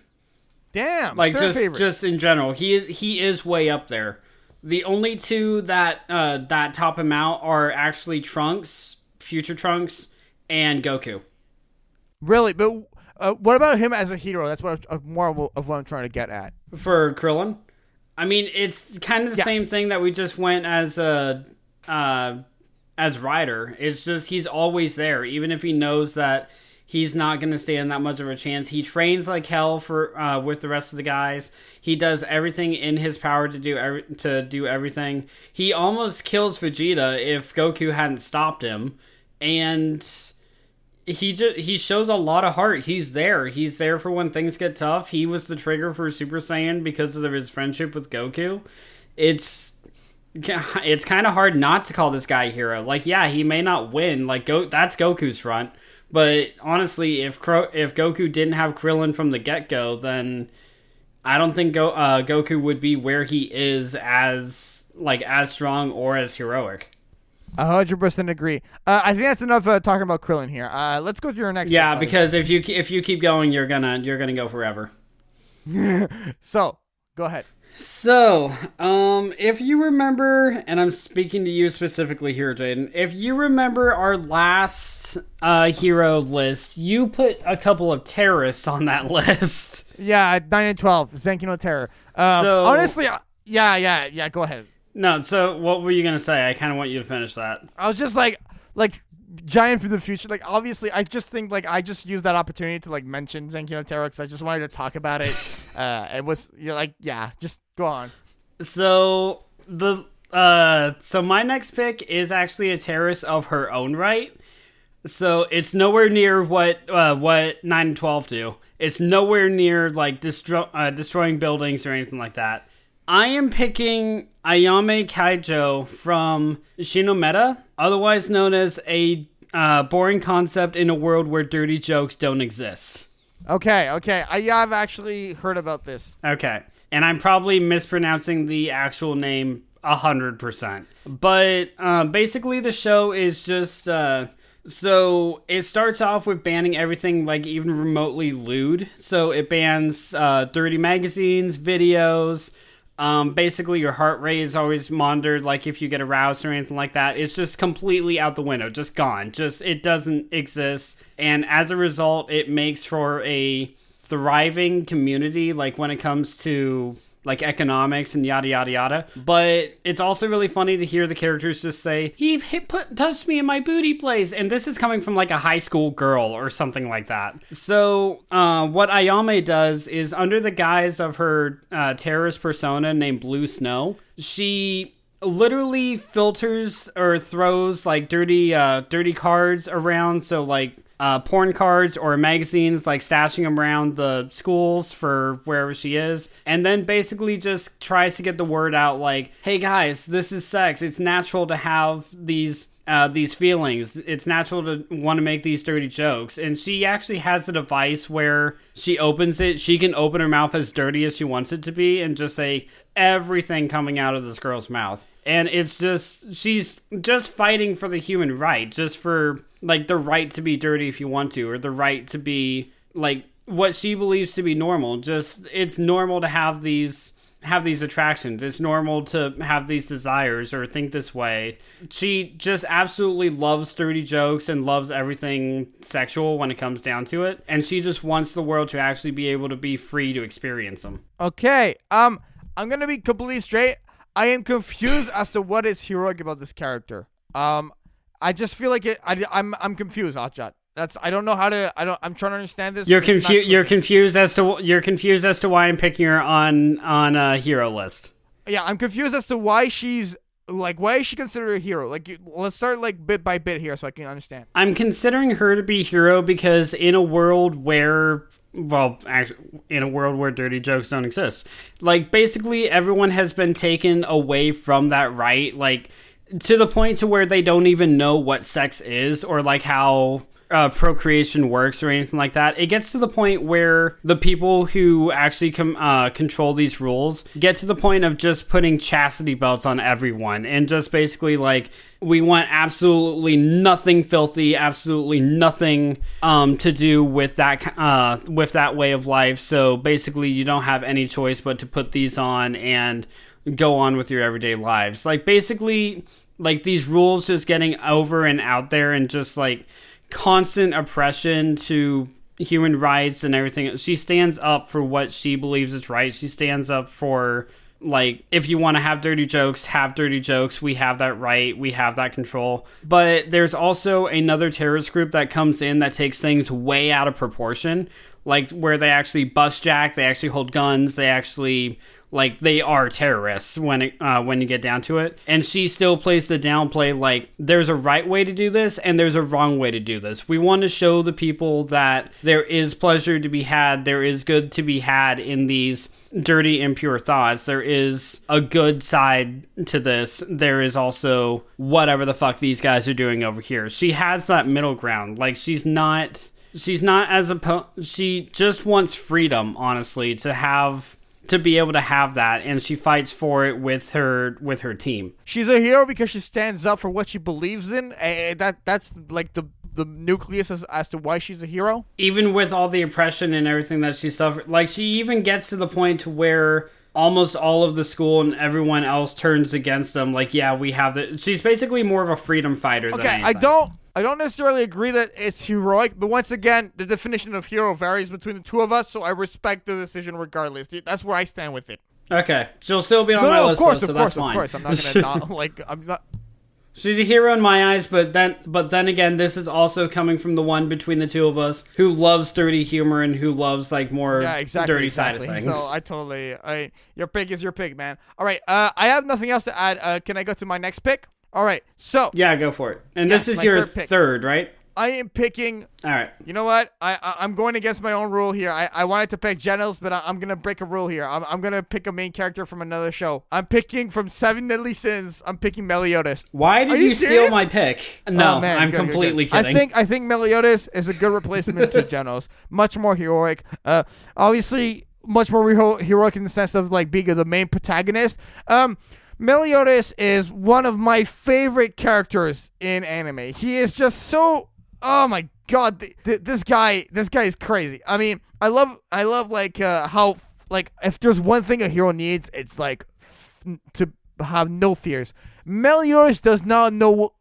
Damn, like third just favorite. just in general he is he is way up there the only two that uh that top him out are actually trunks future trunks and goku really, but uh, what about him as a hero? That's what I'm, more of, of what I'm trying to get at. for krillin i mean it's kind of the Yeah. same thing that we just went as a uh as Rider. it's just he's always there even if he knows that he's not going to stand that much of a chance he trains like hell for uh, with the rest of the guys he does everything in his power to do every, to do everything he almost kills vegeta if goku hadn't stopped him and he just he shows a lot of heart. He's there. He's there for when things get tough. He was the trigger for Super Saiyan because of his friendship with Goku. It's it's kind of hard not to call this guy a hero. Like, yeah, he may not win. Like, go that's Goku's front. But honestly, if Kro- if Goku didn't have Krillin from the get go, then I don't think Go- uh, Goku would be where he is as like as strong or as heroic. hundred percent agree. Uh, I think that's enough uh, talking about Krillin here. Uh, let's go to your next. Yeah, because if you if you keep going, you're gonna you're gonna go forever. so go ahead. So, um, if you remember, and I'm speaking to you specifically here, Jaden, if you remember our last uh, hero list, you put a couple of terrorists on that list. Yeah, nine and twelve, Zankyou no Terror. Um, So- honestly, uh, yeah, yeah, yeah. Go ahead. No, so what were you gonna say? I kind of want you to finish that. I was just like, like giant for the future. Like obviously, I just think like I just used that opportunity to like mention Zankyou no Terror because I just wanted to talk about it. uh, it was you know, like yeah, just go on. So the uh, so my next pick is actually a terrorist of her own right. So it's nowhere near what uh, what nine and twelve do. It's nowhere near like destro- uh, destroying buildings or anything like that. I am picking Ayame Kaijo from Shinometa, otherwise known as a uh, boring concept in a world where dirty jokes don't exist. Okay, okay. I, yeah, I've actually heard about this. Okay. And I'm probably mispronouncing the actual name a hundred percent. But uh, basically, the show is just uh, so it starts off with banning everything like even remotely lewd. So it bans uh, dirty magazines, videos. Um, basically, your heart rate is always monitored. Like if you get aroused or anything like that, it's just completely out the window, just gone. Just it doesn't exist. And as a result, it makes for a thriving community like when it comes to like economics and yada yada yada. But it's also really funny to hear the characters just say he put touched me in my booty place and this is coming from like a high school girl or something like that. So uh, what ayame does is under the guise of her uh, terrorist persona named blue snow she literally filters or throws like dirty uh dirty cards around. So like uh, porn cards or magazines, like stashing them around the schools for wherever she is, and then basically just tries to get the word out, like, "Hey guys, this is sex. It's natural to have these." Uh, these feelings. It's natural to want to make these dirty jokes. And she actually has a device where she opens it. She can open her mouth as dirty as she wants it to be and just say everything coming out of this girl's mouth. And it's just, she's just fighting for the human right, just for like the right to be dirty if you want to, or the right to be like what she believes to be normal. Just, it's normal to have these have these attractions. It's normal to have these desires or think this way. She just absolutely loves dirty jokes and loves everything sexual when it comes down to it. And she just wants the world to actually be able to be free to experience them. Okay, um, I'm gonna be completely straight. I am confused as to what is heroic about this character. Um, I just feel like it. I, I'm I'm confused, Hotshot. That's I don't know how to. I don't. I'm trying to understand this. You're but it's not confused. You're confused as to you're confused as to why I'm picking her on on a hero list. Yeah, I'm confused as to why she's like why is she considered a hero? Like, you- let's start like bit by bit here so I can understand. I'm considering her to be hero because in a world where well, actually, in a world where dirty jokes don't exist, like basically everyone has been taken away from that right, like to the point to where they don't even know what sex is or like how uh, procreation works or anything like that. It gets to the point where the people who actually com- uh, control these rules get to the point of just putting chastity belts on everyone and just basically like we want absolutely nothing filthy, absolutely nothing um, to do with that uh, with that way of life. So basically, you don't have any choice but to put these on and go on with your everyday lives. Like basically, like these rules just getting over and out there and just like constant oppression to human rights and everything. She stands up for what she believes is right. She stands up for like if you want to have dirty jokes, have dirty jokes. We have that right. We have that control. But there's also another terrorist group that comes in that takes things way out of proportion, like where they actually bust jack, they actually hold guns, they actually like they are terrorists when it, uh, when you get down to it. And she still plays the downplay like there's a right way to do this and there's a wrong way to do this. We want to show the people that there is pleasure to be had, there is good to be had in these dirty, impure thoughts. There is a good side to this. There is also whatever the fuck these guys are doing over here. She has that middle ground. Like she's not she's not as a she just wants freedom honestly to have to be able to have that and she fights for it with her with her team. She's a hero because she stands up for what she believes in and that that's like the the nucleus as, as to why she's a hero. Even with all the oppression and everything that she suffered like she even gets to the point to where almost all of the school and everyone else turns against them like yeah we have the she's basically more of a freedom fighter okay i don't I don't necessarily agree that it's heroic, but once again, the definition of hero varies between the two of us, so I respect the decision regardless. That's where I stand with it. Okay, she'll still be on no, my no, list, of course, though, so of course, that's fine. Of course, I'm not gonna not, like I'm not. She's a hero in my eyes, but then, but then again, this is also coming from the one between the two of us who loves dirty humor and who loves like more yeah, exactly, dirty exactly. side of things. So I totally, I your pick is your pick, man. All right, uh, I have nothing else to add. Uh, can I go to my next pick? All right, so yeah, go for it. And yes, this is your third, third, right? I am picking. All right. You know what? I, I am going against my own rule here. I, I wanted to pick Genos, but I, am gonna break a rule here. I'm, I'm gonna pick a main character from another show. I'm picking from Seven Deadly Sins. I'm picking Meliodas. Why did you, you steal my pick? No, oh, man, I'm good, completely good, good. kidding. I think I think Meliodas is a good replacement to Genos. Much more heroic. Uh, obviously much more hero- heroic in the sense of like being the main protagonist. Um. Meliodas is one of my favorite characters in anime. He is just so oh my god, th- th- this guy, this guy is crazy. I mean, I love, I love like uh, how like if there's one thing a hero needs, it's like f- to have no fears. Meliodas does not know.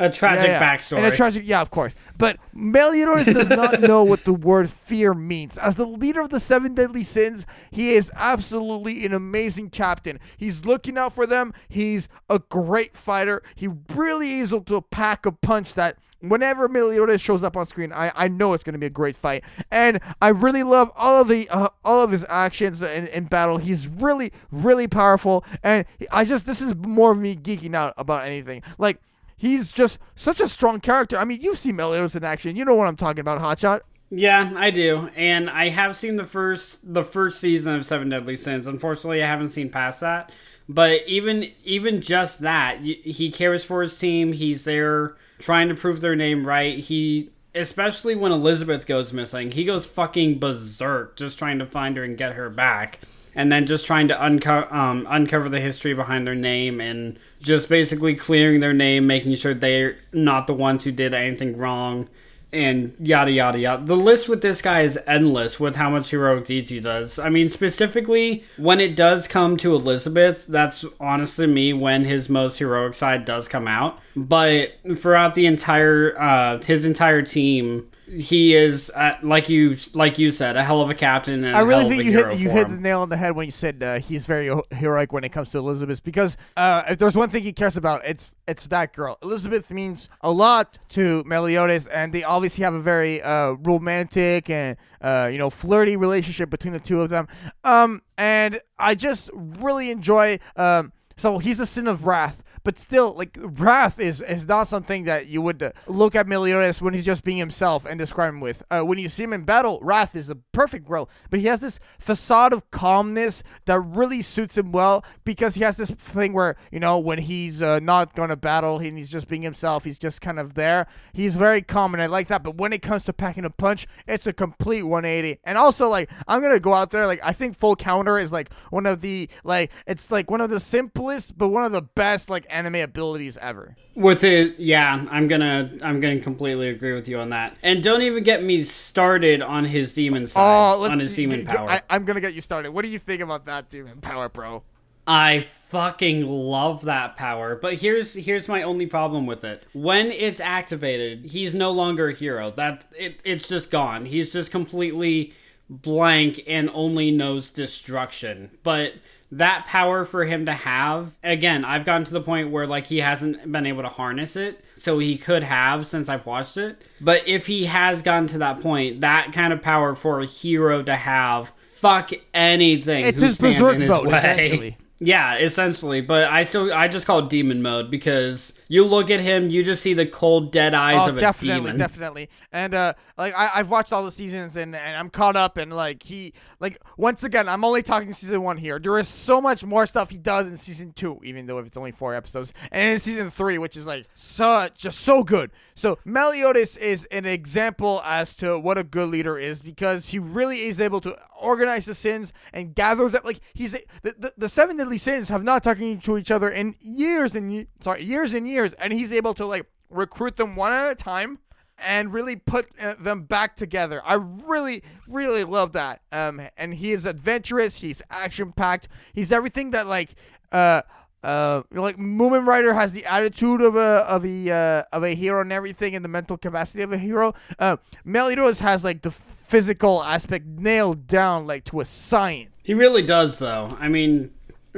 A tragic yeah, yeah. backstory. And a tragic, yeah, of course. But Meliodas does not know what the word fear means. As the leader of the seven deadly sins, he is absolutely an amazing captain. He's looking out for them. He's a great fighter. He really is able to pack a punch that whenever Meliodas shows up on screen, I, I know it's going to be a great fight. And I really love all of the uh, all of his actions in, in battle. He's really really powerful, and I just this is more of me geeking out about anything. Like he's just such a strong character. I mean, you've seen Meliodas in action. You know what I'm talking about, Hotshot. Yeah, I do, and I have seen the first the first season of Seven Deadly Sins. Unfortunately, I haven't seen past that. But even even just that, he cares for his team. He's there trying to prove their name right. He especially when Elizabeth goes missing, he goes fucking berserk just trying to find her and get her back. And then just trying to unco- um, uncover the history behind their name and just basically clearing their name, making sure they're not the ones who did anything wrong and yada yada yada. The list with this guy is endless with how much heroic deeds he does. I mean, specifically when it does come to Elizabeth, that's honestly me when his most heroic side does come out. But throughout the entire uh, his entire team, he is uh, like you like you said a hell of a captain. I really think you hit you hit the nail on the head when you said uh, he's very heroic when it comes to Elizabeth because uh, if there's one thing he cares about, it's it's that girl. Elizabeth means a lot to Meliodas, and they obviously have a very uh, romantic and uh, you know flirty relationship between the two of them. Um, and I just really enjoy. Um, so he's the sin of wrath but still, like wrath is is not something that you would uh, look at Meliodas when he's just being himself and describe him with. Uh, when you see him in battle, wrath is a perfect role, but he has this facade of calmness that really suits him well because he has this thing where you know when he's uh, not going to battle and he's just being himself, he's just kind of there. He's very calm, and I like that. But when it comes to packing a punch, it's a complete 180. And also, like I'm gonna go out there, like I think full counter is like one of the like it's like one of the simplest but one of the best like anime abilities ever. With it, yeah, I'm gonna I'm gonna completely agree with you on that. And don't even get me started on his demon side, oh, on his demon power. I, I'm gonna get you started. What do you think about that demon power, bro? I fucking love that power. But here's here's my only problem with it. When it's activated, he's no longer a hero. That it, it's just gone. He's just completely blank and only knows destruction. But that power for him to have again i've gotten to the point where like he hasn't been able to harness it so he could have since i've watched it but if he has gotten to that point that kind of power for a hero to have fuck anything. It's his berserk mode, way. essentially. Yeah, essentially. But I still I just call it demon mode because you look at him, you just see the cold, dead eyes Oh, of a definitely, demon. definitely. And uh, like I, I've watched all the seasons and, and I'm caught up. And like he, like once again, I'm only talking season one here. There is so much more stuff he does in season two, even though if it's only four episodes, and in season three, which is like so just so good. So Meliodas is an example as to what a good leader is because he really is able to organize the sins and gather them. Like he's the, the, the seven sins have not talking to each other in years and sorry years and years, and he's able to like recruit them one at a time and really put uh, them back together. I really, really love that. Um, and he is adventurous. He's action packed. He's everything that like uh. Uh, like Mumen Rider has the attitude of a of a uh, of a hero and everything, and the mental capacity of a hero. Uh, Meliodas has like the physical aspect nailed down, like to a science. He really does, though. I mean,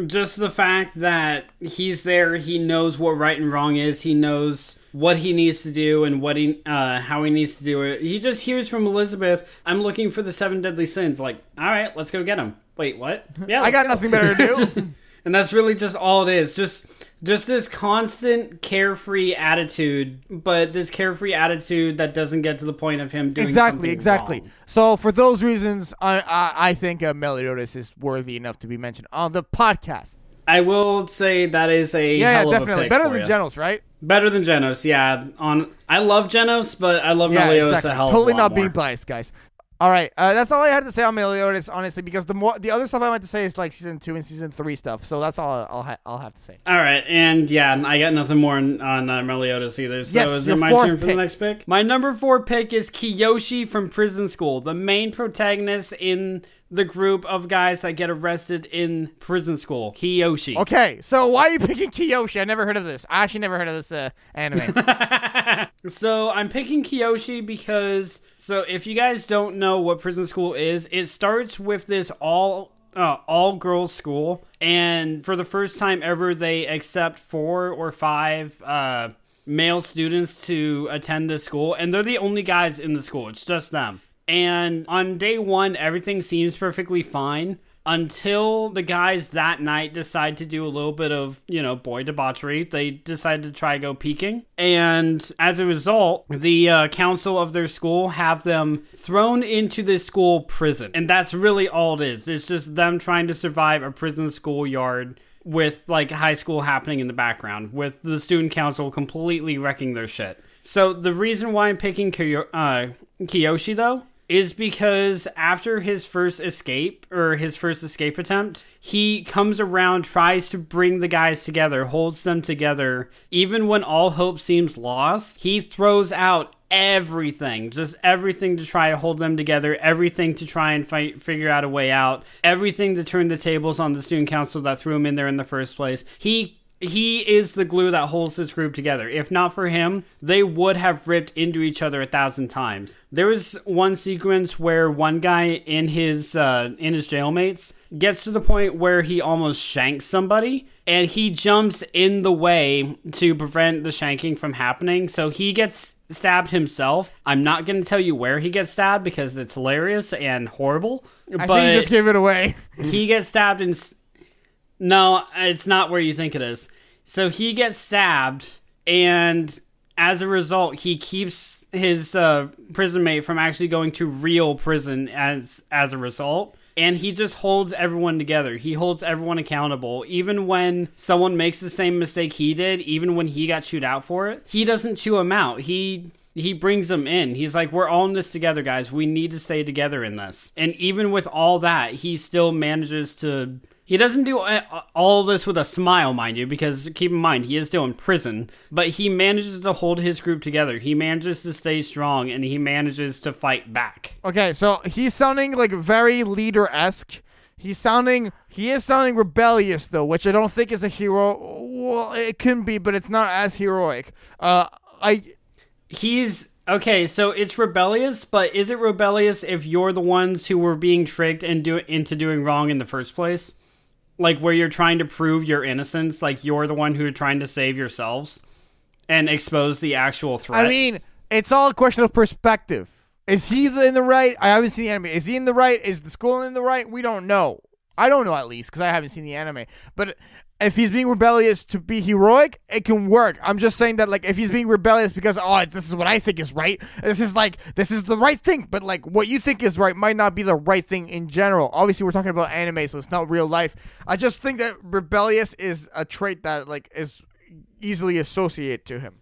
just the fact that he's there, he knows what right and wrong is. He knows what he needs to do and what he, uh, how he needs to do it. He just hears from Elizabeth, "I'm looking for the seven deadly sins." Like, all right, let's go get him. Wait, what? Yeah, I got go. nothing better to do. and that's really just all it is. Just just this constant carefree attitude, but this carefree attitude that doesn't get to the point of him doing exactly, something exactly. wrong. So for those reasons, I I, I think uh, Meliodas is worthy enough to be mentioned on the podcast. I will say that is a Yeah, yeah a definitely pick better than. Genos, right? Better than Genos, yeah. On I love Genos, but I love Yeah, Meliodas exactly. a hell Totally of a lot not being more. biased, guys. All right, uh, that's all I had to say on Meliodas, honestly, because the more the other stuff I want to say is like season two and season three stuff. So that's all I'll ha- I'll have to say. All right, and yeah, I got nothing more on, on uh, Meliodas either. So Yes, is it my turn for pick. the next pick? My number four pick is Kiyoshi from Prison School, the main protagonist in the group of guys that get arrested in prison school. Kiyoshi. Okay, so why are you picking Kiyoshi? I never heard of this. I actually never heard of this uh, anime. So I'm picking Kiyoshi because so if you guys don't know what prison school is, it starts with this all uh, all girls school, and for the first time ever, they accept four or five uh, male students to attend this school, and they're the only guys in the school. It's just them. And on day one, everything seems perfectly fine until the guys that night decide to do a little bit of, you know, boy debauchery. They decide to try go peeking. And as a result, the uh, council of their school have them thrown into the school prison. And that's really all it is. It's just them trying to survive a prison schoolyard with like high school happening in the background, with the student council completely wrecking their shit. So the reason why I'm picking Kiyo- uh, though is because after his first escape or his first escape attempt, he comes around, tries to bring the guys together, holds them together, even when all hope seems lost. He throws out everything, just everything to try to hold them together, everything to try and fight, figure out a way out, everything to turn the tables on the student council that threw him in there in the first place. He he is the glue that holds this group together. If not for him, they would have ripped into each other a thousand times. There was one sequence where one guy in his uh, in his jailmates gets to the point where he almost shanks somebody, and he jumps in the way to prevent the shanking from happening. So he gets stabbed himself. I'm not going to tell you where he gets stabbed because it's hilarious and horrible. I but think you just gave it away. he gets stabbed in. No, it's not where you think it is. So he gets stabbed, and as a result, he keeps his uh, prison mate from actually going to real prison as as a result. And he just holds everyone together. He holds everyone accountable. Even when someone makes the same mistake he did, even when he got chewed out for it, he doesn't chew him out. He he brings them in. He's like, "We're all in this together, guys. We need to stay together in this." And even with all that, he still manages to. He doesn't do all this with a smile, mind you, because keep in mind he is still in prison. But he manages to hold his group together. He manages to stay strong, and he manages to fight back. Okay, so he's sounding like very leader esque. He's sounding he is sounding rebellious though, which I don't think is a hero. Well, it can be, but it's not as heroic. Uh, I He's okay. So it's rebellious, but is it rebellious if you're the ones who were being tricked and do into doing wrong in the first place? Like where you're trying to prove your innocence, like you're the one who are trying to save yourselves and expose the actual threat. I mean, it's all a question of perspective. Is he in the right? I haven't seen the anime. Is he in the right? Is the school in the right? We don't know. I don't know at least because I haven't seen the anime. But if he's being rebellious to be heroic, it can work. I'm just saying that like if he's being rebellious because oh this is what I think is right, this is like this is the right thing, but like what you think is right might not be the right thing in general. Obviously, we're talking about anime, so it's not real life. I just think that rebellious is a trait that like is easily associated to him.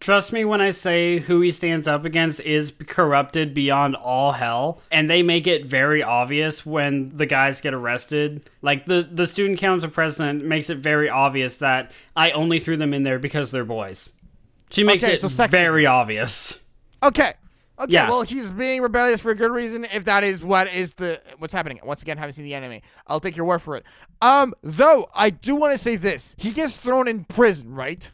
Trust me when I say who he stands up against is corrupted beyond all hell, and they make it very obvious when the guys get arrested. Like the the student council president makes it very obvious that I only threw them in there because they're boys. She makes Okay, it so very obvious. Okay. Okay, Yeah. well, he's being rebellious for a good reason. If that is what is the what's happening, once again, haven't seen the enemy. I'll take your word for it. Um, though I do want to say this: he gets thrown in prison, right?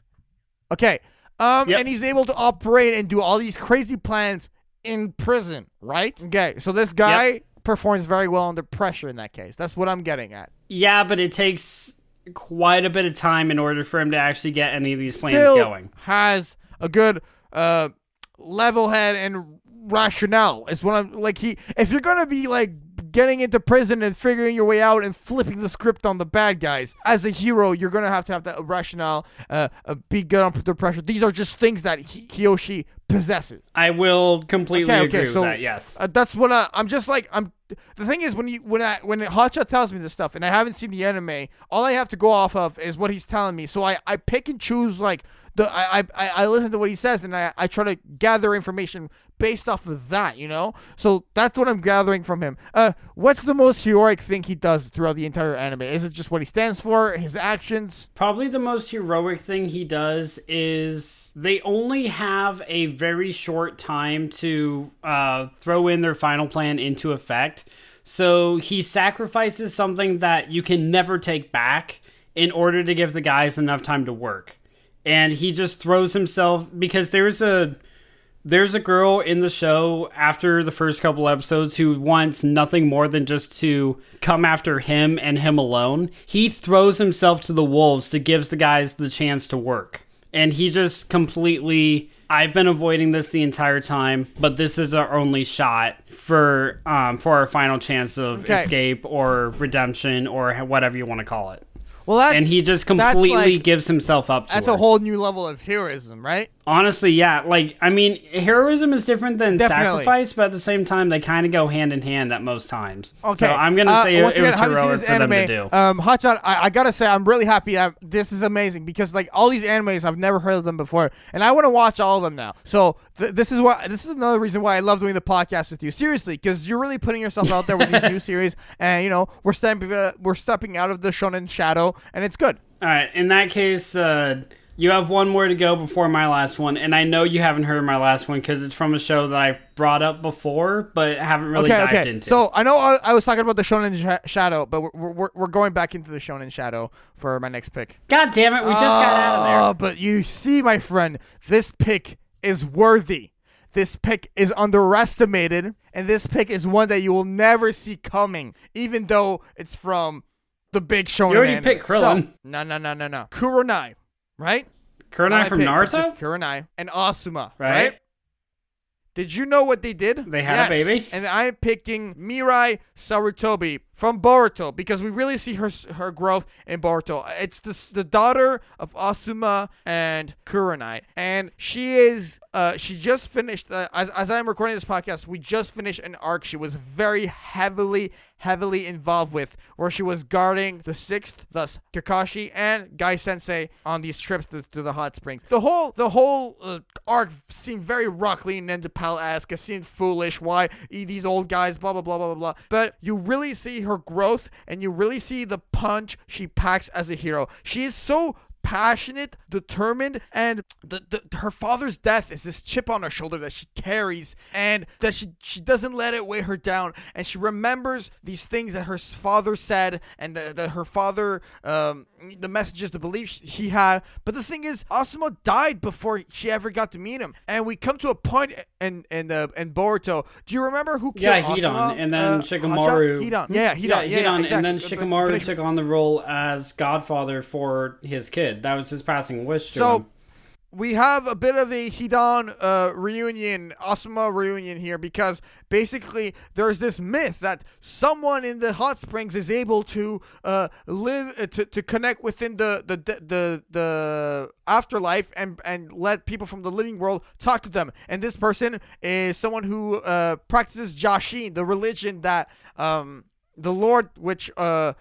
Okay. Um, Yep. and he's able to operate and do all these crazy plans in prison, right? Okay, so this guy performs very well under pressure in that case. That's what I'm getting at. Yeah, but it takes quite a bit of time in order for him to actually get any of these plans Still going. has a good uh level head and rationale. Is what I'm like. He, if you're gonna be like getting into prison and figuring your way out and flipping the script on the bad guys as a hero, you're gonna have to have that rationale. Uh, uh be good under pressure. These are just things that he, Kiyoshi possesses. I will completely Okay, agree okay, with so that. Yes. uh, that's what I, I'm just like I'm. The thing is when you when I when Hotshot tells me this stuff and I haven't seen the anime, all I have to go off of is what he's telling me. So I, I pick and choose like the I, I I listen to what he says and I I try to gather information based off of that, you know. So that's what I'm gathering from him. Uh, what's the most heroic thing he does throughout the entire anime? Is it just what he stands for, his actions? Probably the most heroic thing he does is they only have a very short time to uh, throw in their final plan into effect. So he sacrifices something that you can never take back in order to give the guys enough time to work. And he just throws himself because there's a there's a girl in the show after the first couple episodes who wants nothing more than just to come after him and him alone. He throws himself to the wolves to give the guys the chance to work. And he just completely I've been avoiding this the entire time, but this is our only shot for um for our final chance of Okay. escape or redemption or whatever you want to call it. Well, that's And he just that's completely like- gives himself up to that's her. a whole new level of heroism, right? Honestly, yeah. Like, I mean, heroism is different than Definitely. sacrifice, but at the same time, they kind of go hand in hand at most times. Okay, So I'm gonna Uh, say it, once it again, was heroic for them to anime. do. Um, Hotshot, I, I gotta say, I'm really happy. That this is amazing because like all these animes, I've never heard of them before, and I want to watch all of them now. So th- this is why this is another reason why I love doing the podcast with you. Seriously, because you're really putting yourself out there with these new series, and you know we're stepping uh, we're stepping out of the shonen shadow, and it's good. All right. In that case, uh, you have one more to go before my last one, and I know you haven't heard my last one because it's from a show that I've brought up before, but haven't really Okay, dived okay. into. So I know I, I was talking about the shonen sh- shadow, but we're, we're we're going back into the shonen shadow for my next pick. God damn it, we just got out of there. Oh, but you see, my friend, this pick is worthy. This pick is underestimated, and this pick is one that you will never see coming, even though it's from the big shonen. You already picked Krillin. So, no, no, no, no, no. Kurenai, right? My from pick, Naruto? Kurenai and Asuma, Right. right? Did you know what they did? They had a baby? And I'm picking Mirai Sarutobi from Boruto because we really see her her growth in Boruto. It's the the daughter of Asuma and Kurenai, and she is uh she just finished uh, as as I'm recording this podcast. We just finished an arc she was very heavily heavily involved with, where she was guarding the sixth, thus Kakashi and Gai Sensei on these trips to, to the hot springs. The whole the whole uh, arc seemed very Rock Lee Nendapal esque. It seemed foolish. Why these old guys? Blah blah blah blah blah blah. But you really see her growth, and you really see the punch she packs as a hero. She is so passionate, determined, and the, the her father's death is this chip on her shoulder that she carries, and that she she doesn't let it weigh her down, and she remembers these things that her father said, and that that her father, um, the messages, the beliefs he had. But the thing is, Asuma died before she ever got to meet him, and we come to a point in in uh, in Boruto. Do you remember who Yeah, killed Hidan, Asuma? and then Uh, Shikamaru. Hotshot? Hidan, yeah, Hidan, yeah, yeah, exactly. and then Shikamaru finish- took on the role as godfather for his kid. That was his passing wish So, him. we have a bit of a Hidan uh, reunion, Asuma reunion here, because basically there's this myth that someone in the hot springs is able to uh, live uh, to, to connect within the the, the the afterlife and and let people from the living world talk to them. And this person is someone who uh, practices Jashin, the religion that um, the Lord, which uh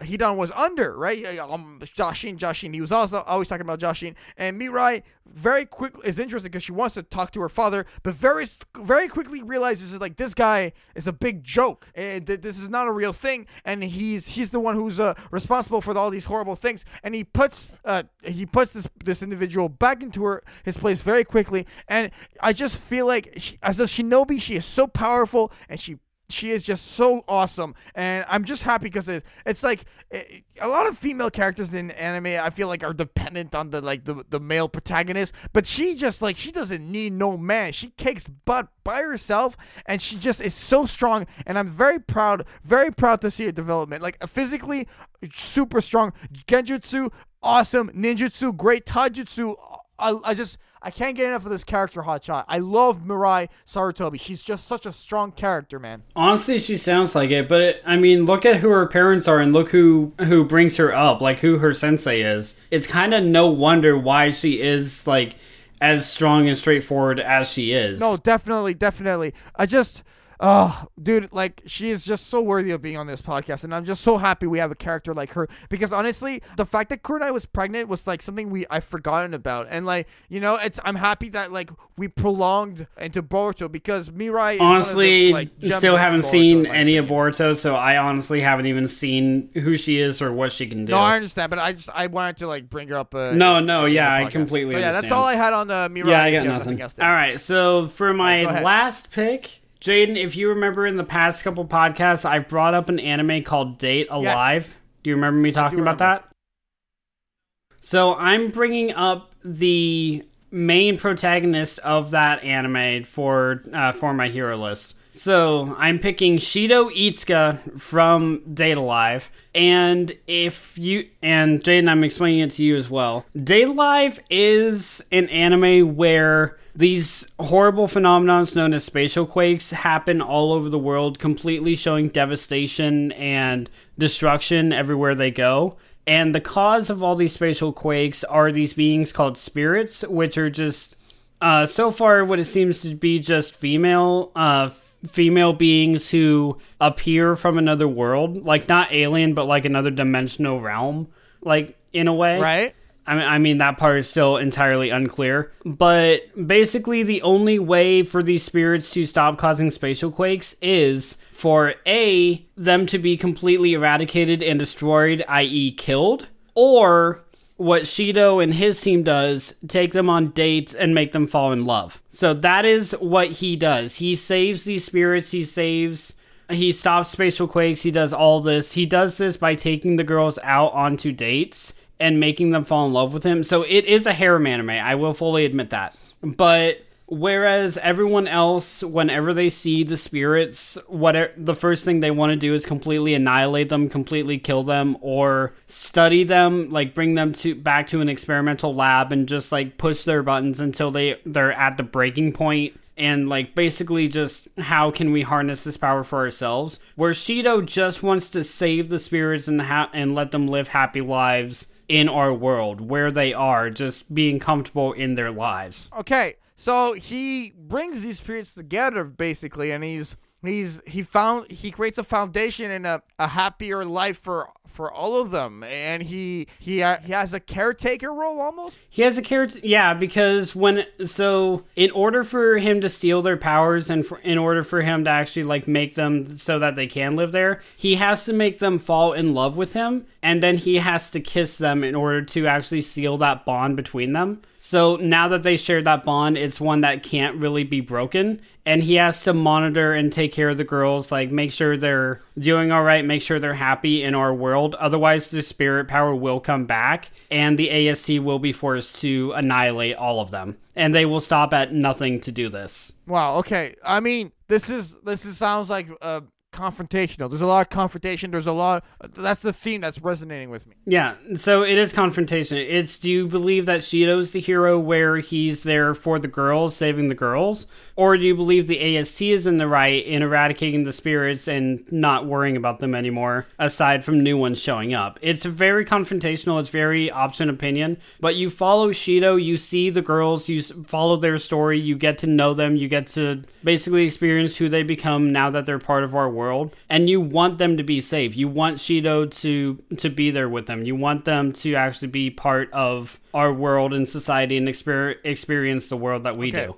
Hidan was under, right? Um, Jashin, Jashin. He was also always talking about Jashin. And Mirai very quickly is interested because she wants to talk to her father, but very, very quickly realizes that like this guy is a big joke, and th- this is not a real thing. And he's he's the one who's uh, responsible for all these horrible things. And he puts uh he puts this this individual back into her his place very quickly. And I just feel like she, as a shinobi, she is so powerful, and she she is just so awesome and i'm just happy because it, it's like it, a lot of female characters in anime i feel like are dependent on the like the, the male protagonist but she just like she doesn't need no man. She kicks butt by herself and she just is so strong and i'm very proud very proud to see her development. Like physically super strong. Genjutsu awesome. Ninjutsu great. Taijutsu I, I just I can't get enough of this character, Hotshot. I love Mirai Sarutobi. She's just such a strong character, man. Honestly, she sounds like it, but it, I mean, look at who her parents are and look who who brings her up, like who her sensei is. It's kind of no wonder why she is like as strong and straightforward as she is. No, definitely, definitely. I just Oh, dude, like she is just so worthy of being on this podcast, and I'm just so happy we have a character like her. Because honestly, the fact that Kurenai was pregnant was like something we I've forgotten about, and like you know, it's I'm happy that like we prolonged into Boruto because Mirai. Is. Honestly, the, like, still haven't seen any of Boruto, so I honestly haven't even seen who she is or what she can do. No, I understand, but I just I wanted to like bring her up. Uh, no, no, yeah, I completely. So, yeah, that's all I had on the Mirai. Yeah, I got nothing. All right, so for my last pick. Jaden, if you remember in the past couple podcasts, I've brought up an anime called Date A Live. Yes. Do you remember me talking about that? So I'm bringing up the main protagonist of that anime for uh, for my hero list. So I'm picking Shido Itsuka from Date Live. and if you and Jaden, I'm explaining it to you as well. Date Live is an anime where these horrible phenomena known as spatial quakes happen all over the world, completely showing devastation and destruction everywhere they go. And the cause of all these spatial quakes are these beings called spirits, which are just uh, so far what it seems to be just female uh, female beings who appear from another world, like not alien, but like another dimensional realm, like in a way. Right. I mean, I mean that part is still entirely unclear. But basically, the only way for these spirits to stop causing spatial quakes is for a them to be completely eradicated and destroyed, i.e., killed, or what Shido and his team does, take them on dates and make them fall in love. So that is what he does. He saves these spirits, he saves he stops spatial quakes, he does all this. He does this by taking the girls out onto dates and making them fall in love with him. So it is a harem anime. I will fully admit that. But whereas everyone else, whenever they see the spirits, whatever the first thing they want to do is completely annihilate them, completely kill them, or study them, like bring them to back to an experimental lab and just like push their buttons until they they're at the breaking point and like basically just how can we harness this power for ourselves where shido just wants to save the spirits and ha- and let them live happy lives in our world where they are, just being comfortable in their lives. Okay, so he brings these spirits together basically, and he's he's he found he creates a foundation and a, a happier life for for all of them. And he he uh, he has a caretaker role almost? He has a caretaker yeah because when so in order for him to steal their powers and for, in order for him to actually like make them so that they can live there he has to make them fall in love with him and then he has to kiss them in order to actually seal that bond between them so now that they share that bond, it's one that can't really be broken. And he has to monitor and take care of the girls, like make sure they're doing all right, make sure they're happy in our world. Otherwise, the spirit power will come back and the AST will be forced to annihilate all of them. And they will stop at nothing to do this. Wow, okay. I mean, this is this is sounds like a confrontational. There's a lot of confrontation. There's a lot. That's the theme that's resonating with me. Yeah, so it is confrontation. It's do you believe that Shido's the hero where he's there for the girls, saving the girls? Or do you believe the AST is in the right in eradicating the spirits and not worrying about them anymore, aside from new ones showing up? It's very confrontational, it's very option opinion, but you follow Shido, you see the girls, you follow their story, you get to know them, you get to basically experience who they become now that they're part of our world, and you want them to be safe. You want Shido to to be there with them. You want them to actually be part of our world and society and exper- experience the world that we Okay. do.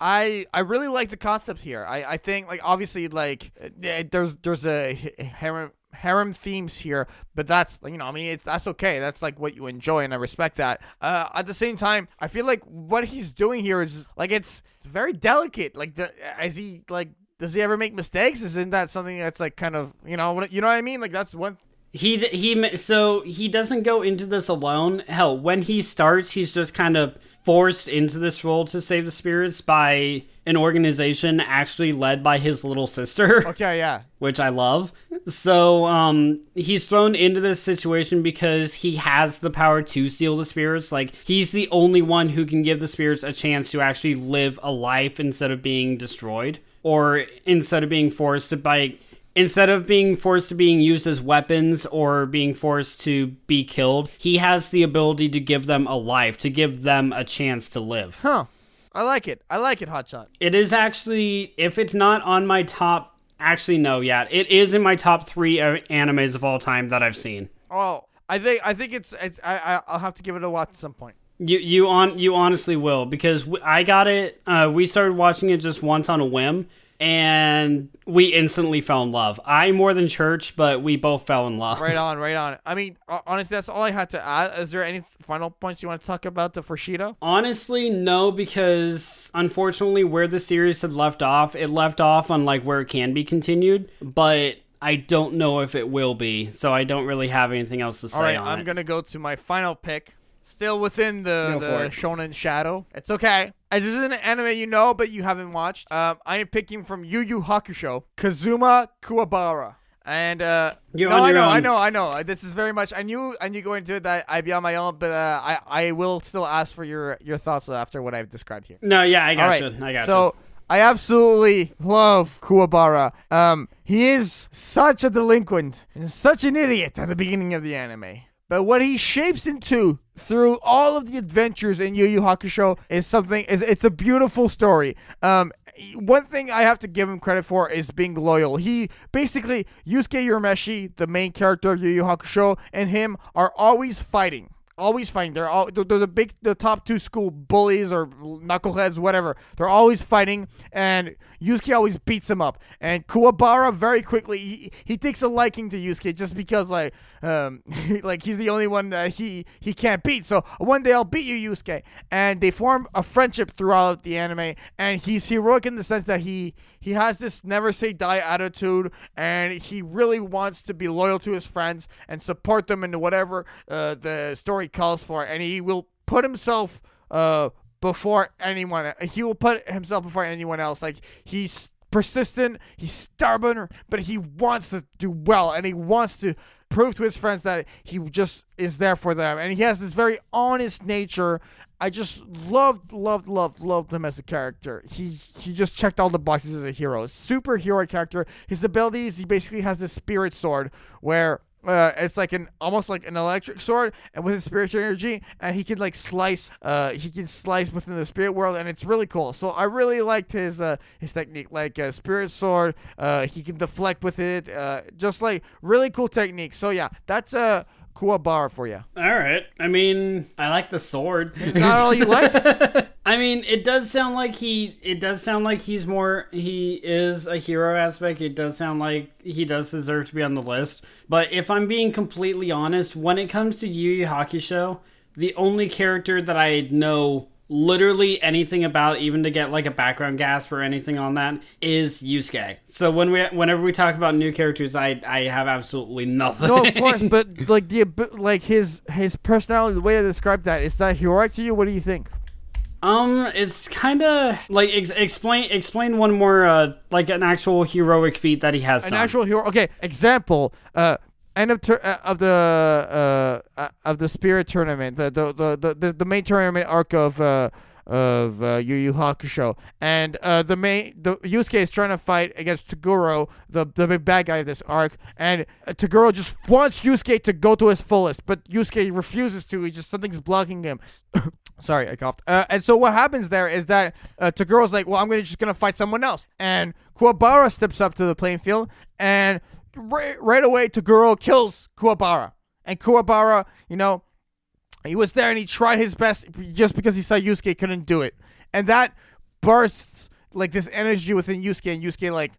I I really like the concept here. I, I think like obviously like eh, there's there's a h- harem harem themes here, but that's you know I mean it's that's okay. That's like what you enjoy, and I respect that. Uh, at the same time, I feel like what he's doing here is like it's it's very delicate. Like the he like. Does he ever make mistakes? Isn't that something that's like kind of you know you know what I mean? Like that's one He he so he doesn't go into this alone. Hell, when he starts, he's just kind of forced into this role to save the spirits by an organization actually led by his little sister. Okay, yeah. which I love. So um, he's thrown into this situation because he has the power to seal the spirits. Like he's the only one who can give the spirits a chance to actually live a life instead of being destroyed, or instead of being forced to by. Instead of being forced to being used as weapons or being forced to be killed, he has the ability to give them a life, to give them a chance to live. Huh. I like it. I like it, Hotshot. It is actually, if it's not on my top, actually no, yeah, it is in my top three uh, animes of all time that I've seen. Oh, I think I think it's it's I I- I'll have to give it a watch at some point. You you on you honestly will because I got it. Uh, we started watching it just once on a whim, and we instantly fell in love. I more than Church, but we both fell in love. Right on, right on. I mean, honestly, that's all I had to add. Is there any final points you want to talk about the for Shido? Honestly, no, because unfortunately, where the series had left off, it left off on like where it can be continued, but I don't know if it will be. So I don't really have anything else to say All right, on I'm it. gonna go to my final pick. Still within the, Go the shonen shadow. It's okay. This is an anime you know, but you haven't watched. Um, I am picking from Yu Yu Hakusho, Kazuma Kuwabara. And uh, You're no, I know, I know, I know. This is very much. I knew, I knew going into it that I'd be on my own, but uh, I, I will still ask for your your thoughts after what I've described here. No, yeah, I got right. you. I got so I absolutely love Kuwabara. Um, he is such a delinquent and such an idiot at the beginning of the anime. But what he shapes into through all of the adventures in Yu Yu Hakusho is something. Is it's a beautiful story. Um, one thing I have to give him credit for is being loyal. He basically Yusuke Urameshi, the main character of Yu Yu Hakusho, and him are always fighting always fighting. They're all they're, they're the big the top two school bullies or knuckleheads, whatever. They're always fighting, and Yusuke always beats him up. And Kuwabara very quickly he, he takes a liking to Yusuke just because like um like he's the only one that he he can't beat. So one day I'll beat you, Yusuke. And they form a friendship throughout the anime, and he's heroic in the sense that he he has this never say die attitude, and he really wants to be loyal to his friends and support them in whatever uh, the story calls for, and he will put himself uh, before anyone. He will put himself before anyone else. Like he's persistent, he's stubborn, but he wants to do well, and he wants to prove to his friends that he just is there for them, and he has this very honest nature. I just loved, loved, loved, loved him as a character. He he just checked all the boxes as a hero. Superhero character. His abilities, he basically has this spirit sword where uh, it's like an almost like an electric sword, and with his spiritual energy, and he can like slice. Uh, he can slice within the spirit world, and it's really cool. So I really liked his uh his technique, like a spirit sword. Uh, he can deflect with it. Uh, just like really cool technique. So yeah, that's a uh, Kuwabara for you. All right. I mean, I like the sword. Is that all you like? I mean, it does sound like he. It does sound like he's more. He is a hero aspect. It does sound like he does deserve to be on the list. But if I'm being completely honest, when it comes to Yu Yu Hakusho, the only character that I know literally anything about, even to get like a background gasp or anything on that, is Yusuke. So when we, whenever we talk about new characters, I, I have absolutely nothing. no, of course, but like the like his his personality, the way I describe that, is that heroic to you? What do you think? Um, it's kind of like ex- explain explain one more uh like an actual heroic feat that he has An done. actual hero. Okay, example. Uh, end of tur- uh, of the uh, uh of the spirit tournament. The the the the, the, main tournament arc of uh of uh, Yu Yu Hakusho, and uh, the main the Yusuke is trying to fight against Toguro, the the big bad guy of this arc, and uh, Toguro just wants Yusuke to go to his fullest, but Yusuke refuses to. He just something's blocking him. Sorry, I coughed. Uh, and so what happens there is that uh, Toguro's like, well, I'm gonna just gonna fight someone else, and Kuwabara steps up to the playing field, and right, right away Toguro kills Kuwabara, and Kuwabara, you know, he was there and he tried his best just because he saw Yusuke couldn't do it. And that bursts like this energy within Yusuke and Yusuke like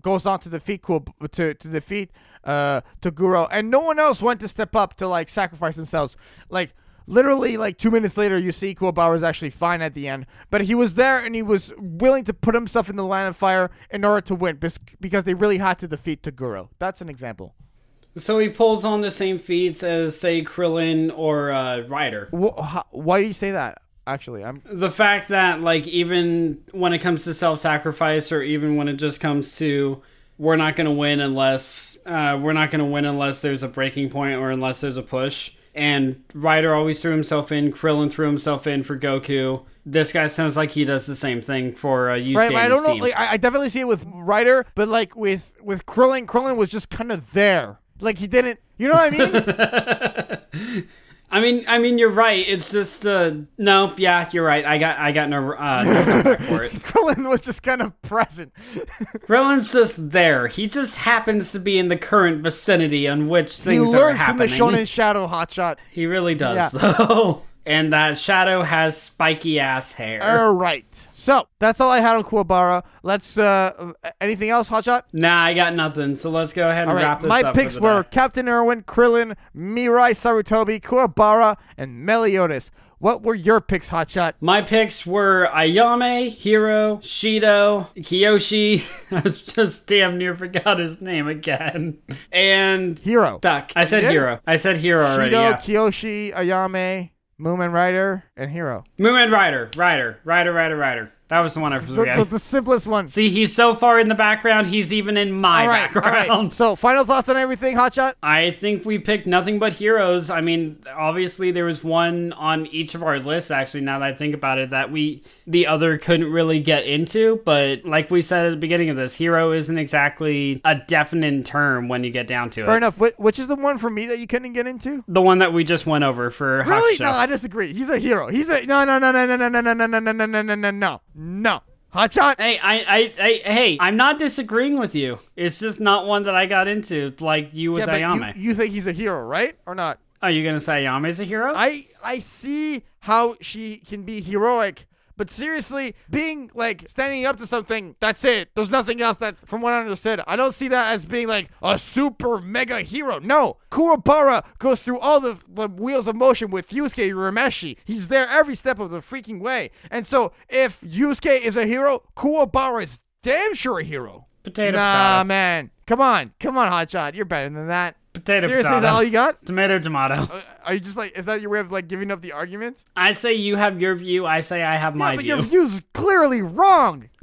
goes on to defeat Kuo- to to defeat uh Toguro and no one else went to step up to like sacrifice themselves. Like literally like 2 minutes later you see Kuwabara is actually fine at the end, but he was there and he was willing to put himself in the line of fire in order to win because they really had to defeat Toguro. That's an example. So he pulls on the same feats as say Krillin or uh, Rider. Why do you say that? Actually, I'm The fact that like even when it comes to self-sacrifice or even when it just comes to we're not going to win unless uh, we're not going to win unless there's a breaking point or unless there's a push. And Rider always threw himself in. Krillin threw himself in for Goku. This guy sounds like he does the same thing for uh, Yusuke right. I don't know. Like, I, I definitely see it with Rider, but like with with Krillin, Krillin was just kind of there. Like he didn't. You know what I mean? I mean, I mean, you're right. It's just uh, no, yeah, you're right. I got, I got no, uh, no for it. Krillin was just kind of present. Krillin's just there. He just happens to be in the current vicinity on which He things are lurks in the happening. Shonen Shadow hotshot. He really does, Yeah. though. And that Shadow has spiky ass hair. All right. So that's all I had on Kuwabara. Let's. uh Anything else, hotshot? nah, I got nothing. So let's go ahead and All wrap this My up. picks for the were. Captain Erwin, Krillin, Mirai Sarutobi, Kuwabara, and Meliodas. What were your picks, hotshot? My picks were Ayame, Hiro, Shido, Kiyoshi. I just damn near forgot his name again. And Hiro. Duck. I said? Hiro. I said Hiro already. Shido, Yeah. Kyoshi, Ayame, Mumen Rider, and Hiro. Moonman Rider. Rider. Rider. Rider. Rider. That was the one I The, forgot. the, the simplest one. See, he's so far in the background, he's even in my all right, background. right. So, final thoughts on everything, Hotshot? I think we picked nothing but heroes. I mean, obviously there was one on each of our lists actually now that I think about it that we the other couldn't really get into, but like we said at the beginning of this, hero isn't exactly a definite term when you get down to Fair it. Fair enough. Wh- which is the one for me that you couldn't get into? The one that we just went over for Really? Hakusho. No, I disagree. He's a hero. He's a no, no, no, no, no, no, no, no, no, no, no, no, no, no, no. Hotshot. Hey, I, I, I, hey, I'm not disagreeing with you. It's just not one that I got into, like you with Yeah, Ayame. you, you think he's a hero, right, or not? Are you gonna say Ayame's a hero? I I see how she can be heroic, but seriously, being like standing up to something, that's it. There's nothing else that from what I understood. I don't see that as being like a super mega hero. No. Kuwabara goes through all the, the wheels of motion with Yusuke Urameshi. He's there every step of the freaking way. And so if Yusuke is a hero, Kuwabara is damn sure a hero. potato, nah, man. Come on. Come on, Hotshot. You're better than that. Potato, Seriously, is that all you got? tomato, tomato. Uh, Are you just like, is that your way of like giving up the argument? I say you have your view. I say I have my yeah, but view. your view's clearly wrong.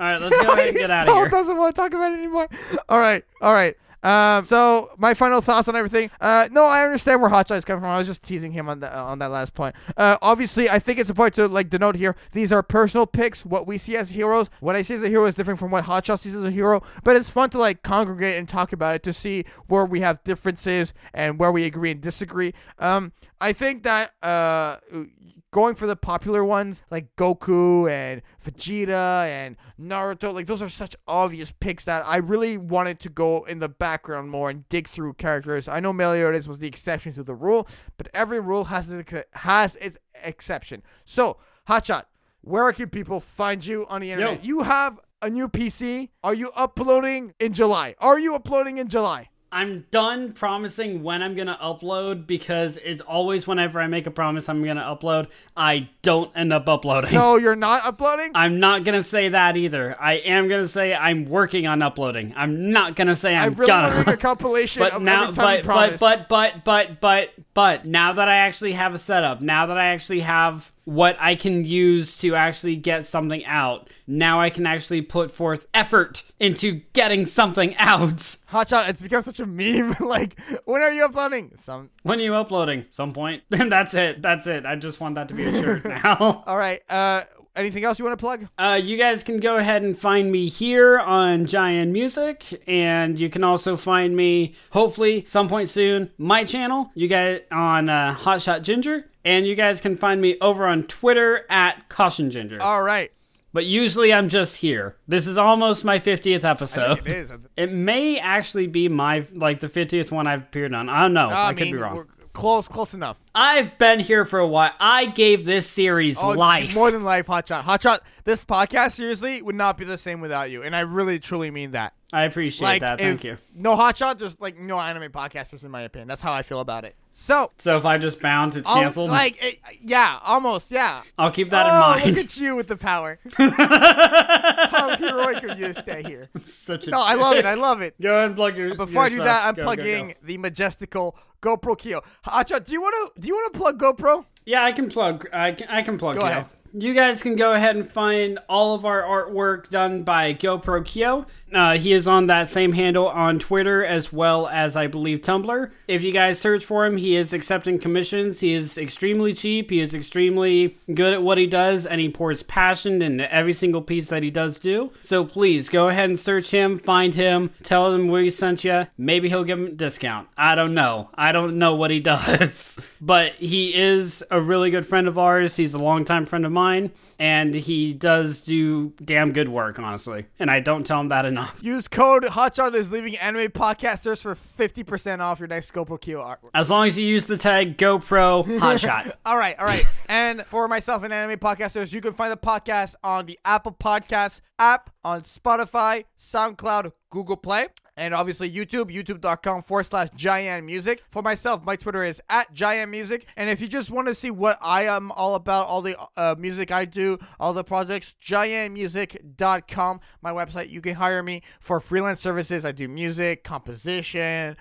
All right, let's go ahead and get out of Saul here. doesn't want to talk about it anymore. All right, all right. Um, so my final thoughts on everything. Uh, no, I understand where Hotshot is coming from. I was just teasing him on that on that last point. Uh, obviously, I think it's important to like denote here. These are personal picks. What we see as heroes, what I see as a hero is different from what Hotshot sees as a hero. But it's fun to like congregate and talk about it to see where we have differences and where we agree and disagree. Um, I think that uh going for the popular ones like Goku and Vegeta and Naruto, like those are such obvious picks that I really wanted to go in the background more and dig through characters. I know Meliodas was the exception to the rule, but every rule has its, has its exception. So, Hotshot, where can people find you on the internet? Yo. You have a new PC. Are you uploading in July? Are you uploading in July? I'm done promising when I'm gonna upload because it's always whenever I make a promise I'm gonna upload, I don't end up uploading. So you're not uploading? I'm not gonna say that either. I am gonna say I'm working on uploading. I'm not gonna say I'm I'm really gonna. make a compilation but of now, every time but, but but but but but but now that I actually have a setup, now that I actually have what I can use to actually get something out, now I can actually put forth effort into getting something out. Hotshot, it's become such a meme. like, when are you uploading? Some. When are you uploading? Some point. And that's it. That's it. I just want that to be a shirt now. All right. Uh, anything else you want to plug? Uh, you guys can go ahead and find me here on Giant Music, and you can also find me, hopefully, some point soon, my channel. You guys on uh, Hotshot Ginger, and you guys can find me over on Twitter at Caution Ginger. All right. But usually I'm just here. This is almost my 50th episode. It is. It may actually be my like the 50th one I've appeared on. I don't know. I, I could be wrong. Close, close enough. I've been here for a while. I gave this series Oh, life. More than life, Hotshot. Hotshot, this podcast, seriously, would not be the same without you. And I really, truly mean that. I appreciate Like, that. Thank you. No Hotshot, there's like no anime podcasters, in my opinion. That's how I feel about it. So, So if I just bounce, it's I'll- canceled. like, it, yeah, almost, yeah. I'll keep that oh, in mind. look at you with the power. How heroic of you to stay here. Such a No, I love it. I love it. Go ahead and plug your. Before I do stuff. that, I'm Go, go, plugging go. the majestical GoPro Kyo. Hotshot, do you want to do you want to plug GoPro? Yeah, I can plug. I can, I can plug. Go Kyo. ahead. You guys can go ahead and find all of our artwork done by GoPro Kyo. Uh, he is on that same handle on Twitter as well as I believe Tumblr. If you guys search for him, he is accepting commissions. He is extremely cheap. He is extremely good at what he does, and he pours passion into every single piece that he does do. So please go ahead and search him, find him, tell him where we sent you. Maybe he'll give him a discount. I don't know. I don't know what he does, but he is a really good friend of ours. He's a longtime friend of mine, and he does do damn good work, honestly. And I don't tell him that enough. Use code Hotshot is leaving anime podcasters for 50% off your next GoPro Kyo artwork. As long as you use the tag GoPro Hotshot. All right, all right. and for myself and anime podcasters, you can find the podcast on the Apple Podcasts app, on Spotify, SoundCloud, Google Play, and obviously YouTube, youtube.com forward slash Giant Music. For myself, my Twitter is at Giant Music. And if you just want to see what I am all about, all the uh, music I do, all the projects, giantmusic.com, my website, you can hire me for freelance services. I do music, composition,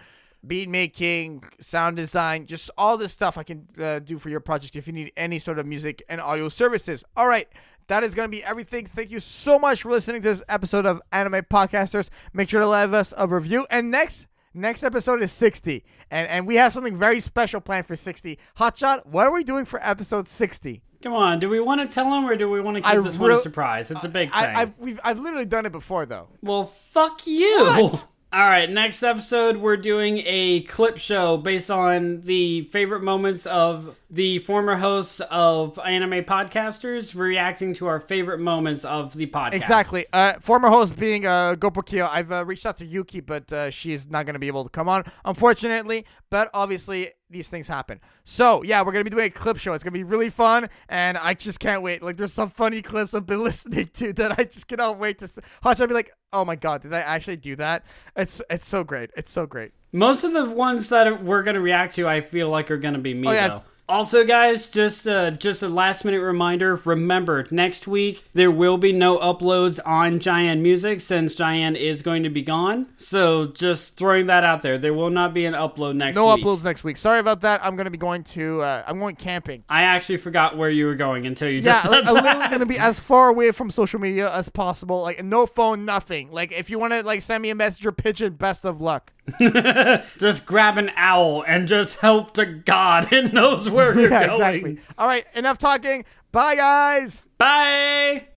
beat making, sound design, just all this stuff I can uh, do for your project if you need any sort of music and audio services. All right. That is going to be everything. Thank you so much for listening to this episode of Anime Podcasters. Make sure to leave us a review. And next, next episode is 60. And and we have something very special planned for 60. Hotshot, what are we doing for episode 60? Come on, do we want to tell him or do we want to keep I this one a surprise? It's a big thing. I, I've, we've, I've literally done it before, though. Well, fuck you. What? All right, next episode, we're doing a clip show based on the favorite moments of the former hosts of anime podcasters reacting to our favorite moments of the podcast. Exactly. Uh, former host being uh, I've uh, reached out to Yuki, but uh, she's not going to be able to come on, unfortunately. But obviously, these things happen. So, yeah, we're going to be doing a clip show. It's going to be really fun, and I just can't wait. Like, there's some funny clips I've been listening to that I just cannot wait to see. Hotshot be like, oh my god, did I actually do that? It's it's so great. It's so great. Most of the ones that we're going to react to, I feel like, are going to be me, Oh, yeah, though. Also, guys, just uh, just a last minute reminder. Remember, next week there will be no uploads on Giant Music since Giant is going to be gone. So just throwing that out there, there will not be an upload next No week. uploads next week. Sorry about that. I'm going to be going to, uh, I'm going camping. I actually forgot where you were going until you Yeah, just like, I'm literally gonna be as far away from social media as possible. Like no phone, nothing. Like if you want to like send me a message or pigeon, best of luck. just grab an owl and just help to God it knows where you're Yeah, going. exactly. All right, enough talking. Bye, guys. Bye.